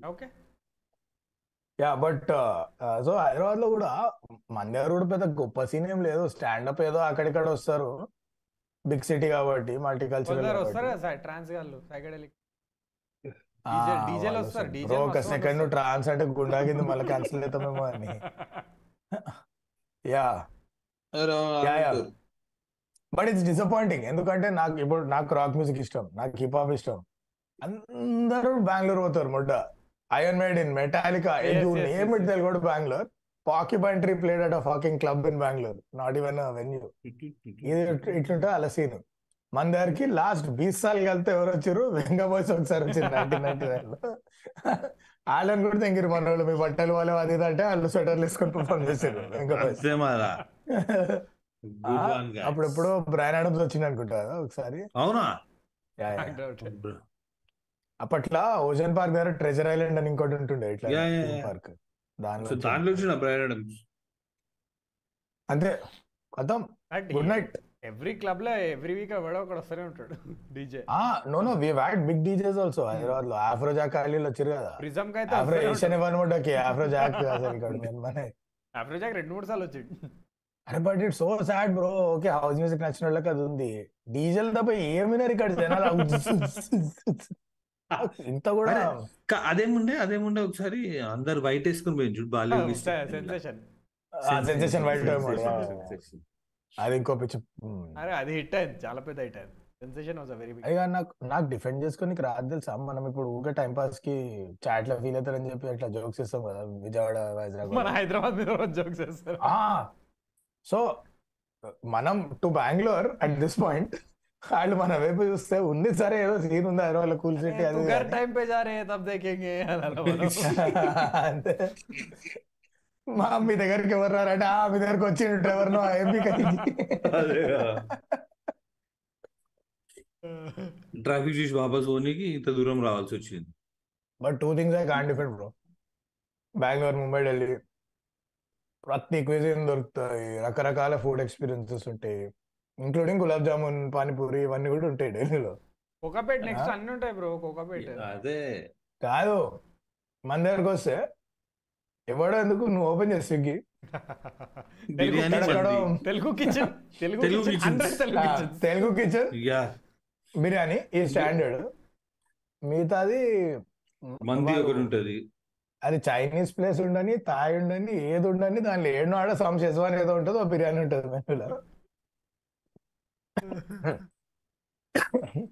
ఓకే. యా బట్ సో హైదరాబాద్లో కూడా మన దగ్గర కూడా పెద్ద గొప్ప సీన్ ఏం లేదు. స్టాండప్ ఏదో అక్కడిక్కడ వస్తారు. బిగ్ సిటీ కాబట్టి మల్టీ కల్చరల్ కొందరు వస్తారు కదా ట్రాన్స్ గాళ్ళు సైకడెలిక్ DJ లు వస్తారు, DJ లు ఒక సెకండ్. ట్రాన్స్ అంటే గుండా కింద మళ్ళీ క్యాన్సిల్ అవుతామేమో అని. Yeah yeah yeah but it's disappointing ఎందుకంటే నాకు ఇప్పుడు నాకు రాక్ మ్యూజిక్ ఇష్టం నాకు హిప్ హాప్ ఇష్టం. అందరూ బెంగళూరు పోతారు మొట్ట Iron Maiden Metallica you name it Telugu Bengaluru Porcupine Tree played at a fucking club in Bengaluru not even venue ఇది ఇట్- ఇట్లుంటే అలా సీన్ మన దగ్గరికి లాస్ట్ బీస్ సార్లు కలితే ఎవరు వచ్చారు? వెంగా బాయ్స్ ఒకసారి వచ్చారు నైన్టీన్ నైన్టీ నైన్లో. వాళ్ళని కూడా తెంగిరు మన వాళ్ళు మీ బట్టలు వాళ్ళే అది అంటే వాళ్ళు స్వెటర్లు వేసుకొని పర్ఫామ్ చేశారు వెంగా బాయ్స్ అంతే మారా. ఆ, అప్పుడెప్పుడో బ్రాన్ ఆడమ్స్ వచ్చింది అనుకుంటా కదా ఒకసారి. అవునా. అప్పట్లో ఓషన్ పార్క్ దగ్గర ట్రెజర్ ఐలాండ్ అని ఇంకోటి ఉంటుండే ఇట్లా. పార్క్. దానిలో అంతే కథం గుడ్ నైట్ ఎవ్రీ క్లబ్లో ఎవ్రీ వీక్ ఎవడో ఒకడు వస్తూనే ఉంటాడు డీజే. ఆ no no we had big DJs also హైదరాబాద్లో ఆఫ్రో జాక్ వచ్చారు కదా. ప్రిజమ్కి అయితే ఆఫ్రో ఏషియన్ ఆఫ్రో జాక్ అసలు ఇక్కడ నేను మన. ఆఫ్రిజాక్ రెండు మూడు సార్లు వచ్చిండు. అరే but it so sad bro okay house music నచ్చిన వాళ్ళకి అది ఉంది. డీజెల్ తప్ప ఏమినారు ఇక్కడ జనాలు. ఇంత కూడా అదేముండే అదేముండే ఒకసారి అందరు వైట్ వేసుకుని పోయింది చూడు బాలీవుడ్ సెన్సేషన్ సెన్సేషన్ వైట్ అది ఇంకో పిచ్చి అరే అది హిట్ అయింది చాలా పెద్ద హిట్ అయింది. సెన్సేషన్ వాజ్ వెరీ బిగ్ అయ్యా నాకు నాకు డిఫెండ్ చేసుకొని రాదు తెలుసా? మనం ఇప్పుడు ఊకే టైం పాస్కి చాట్లో ఫీల్ అవుతారని చెప్పి అట్లా జోక్స్ ఇస్తాం కదా విజయవాడ వైజాగ్ మన హైదరాబాద్ మీద జోక్స్ చేస్తారు. సో మనం to Bengaluru at this point వాళ్ళు మన వైపు చూస్తే ఉంది సరే ఏదో సీన్ ఉంది హైదరాబాద్ కూల్ సిటీ అది టైం పే జారే తప్ప దేకేంగే అంతే. మా మీ దగ్గరికి ఎవరు రారంటే ఆ మీ దగ్గరికి వచ్చిండు డ్రైవర్లో ఎంపీ ట్రాఫిక్ చూసి వాపస్ పోనీకి ఇంత దూరం రావాల్సి వచ్చింది. But two things I can defend bro Bengaluru Mumbai Delhi ప్రతి క్విజిన్ దొరుకుతాయి. రకరకాల ఫుడ్ ఎక్స్పీరియన్సెస్ ఉంటాయి. ఇంక్లూడింగ్ గులాబ్ జామున్ పానీపూరి ఇవన్నీ కూడా ఉంటాయి ఢిల్లీలో కోకాపేట్ నెక్స్ట్ అన్ని ఉంటాయి బ్రో కోకాపేట్. అదే. కాదు మన దగ్గరకు వస్తే ఎవడో ఎందుకు నువ్వు ఓపెన్ చేసి Swiggy? Telugu kitchen. Telugu Telugu kitchen. Biryani ఈ స్టాండర్డ్. మిగతాది మంది ఒకటి ఉంటది. అది చైనీస్ ప్లేస్ ఉండని థాయ్ ఉండని ఏది ఉండని దానిలో ఏడు ఆడ సమ్ షెజ్వాన్ ఏదో ఉంటుందో బిర్యానీ ఉంటుంది మెనూలో.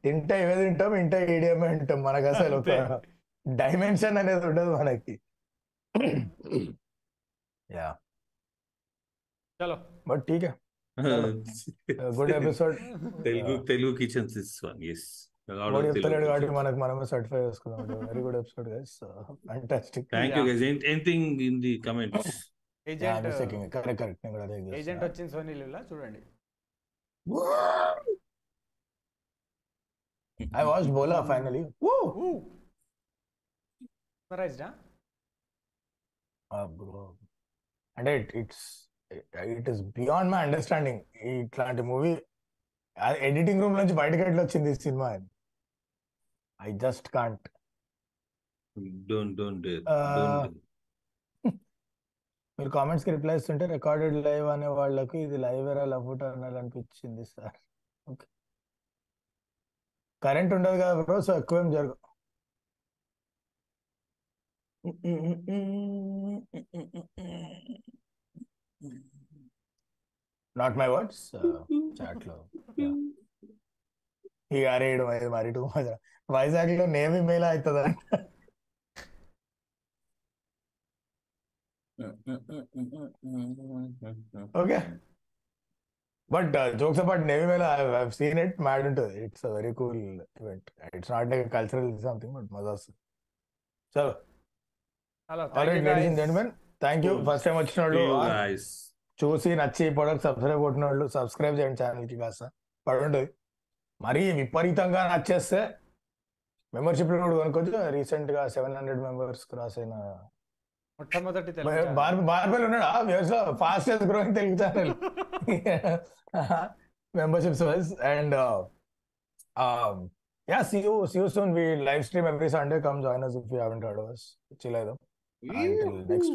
తింటే ఇవే తింటాం ఇంటే ఈడియమే తింటాం మనకు అసలు ఒక. డైమెన్షన్ అనేది ఉండదు మనకి. యా. చలో. But ఠీక్ good episode. Telugu Telugu kitchens is one yes వాడు చెప్తలేడు కాబట్టి మనకు మనమే సర్టిఫై చేసుకున్నాం very good episode guys fantastic thank you guys anything in the comments agent correct correct నేను కూడా అదే ఏజెంట్ వచ్చింది సోనీ చూడండి. ఐ వాచ్ బోలా ఫైనలీ రైజ్డా బ్రో అంటే it's it is beyond my understanding ఇట్లాంటి మూవీ ఎడిటింగ్ రూమ్ నుంచి బయటకి ఎట్లా వచ్చింది ఈ cinema? I just can't don't don't Uh, మీరు కామెంట్స్కి రిప్లై ఇస్తుంటే రికార్డెడ్ లైవ్ అనే వాళ్ళకి ఇది లైవ్ ఎరా లఫ్ట్ అనాలి అనిపించింది సార్ ఓకే కరెంట్ ఉండదు కదా బ్రో సో ఎక్కువ ఏం జరగదు నాట్ మై వర్డ్స్ చాట్లో. ఈ ఆరేడు మరి టూ వైజాగ్లో నేవీ మేళ అవుతుంది okay but jokes apart navy Mela I seen it mad ఉంటుంది it's very cool event it's not like cultural something but మజా వస్తుంది so hello already ladies and gentlemen thank you first time వచ్చిన వాళ్ళు చూసి నచ్చి ప్రొడక్ట్ సబ్స్క్రైబ్ కొట్టిన వాళ్ళు subscribe చేయండి ఛానల్కి కాస్త పడుంటుంది మరీ విపరీతంగా నచ్చేస్తే మెంబర్షిప్ కూడా కొనుక్కోవచ్చు. రీసెంట్గా సెవెన్ హండ్రెడ్ మెంబర్స్ క్రాస్ అయిన మొట్టమొదటి బార్బెల్ ఉన్నాడా? వ్యూస్లో fastest growing Telugu channel memberships wise and yeah see you see you soon we live stream every Sunday come join us if you haven't heard of us. Chill అయిదాం until next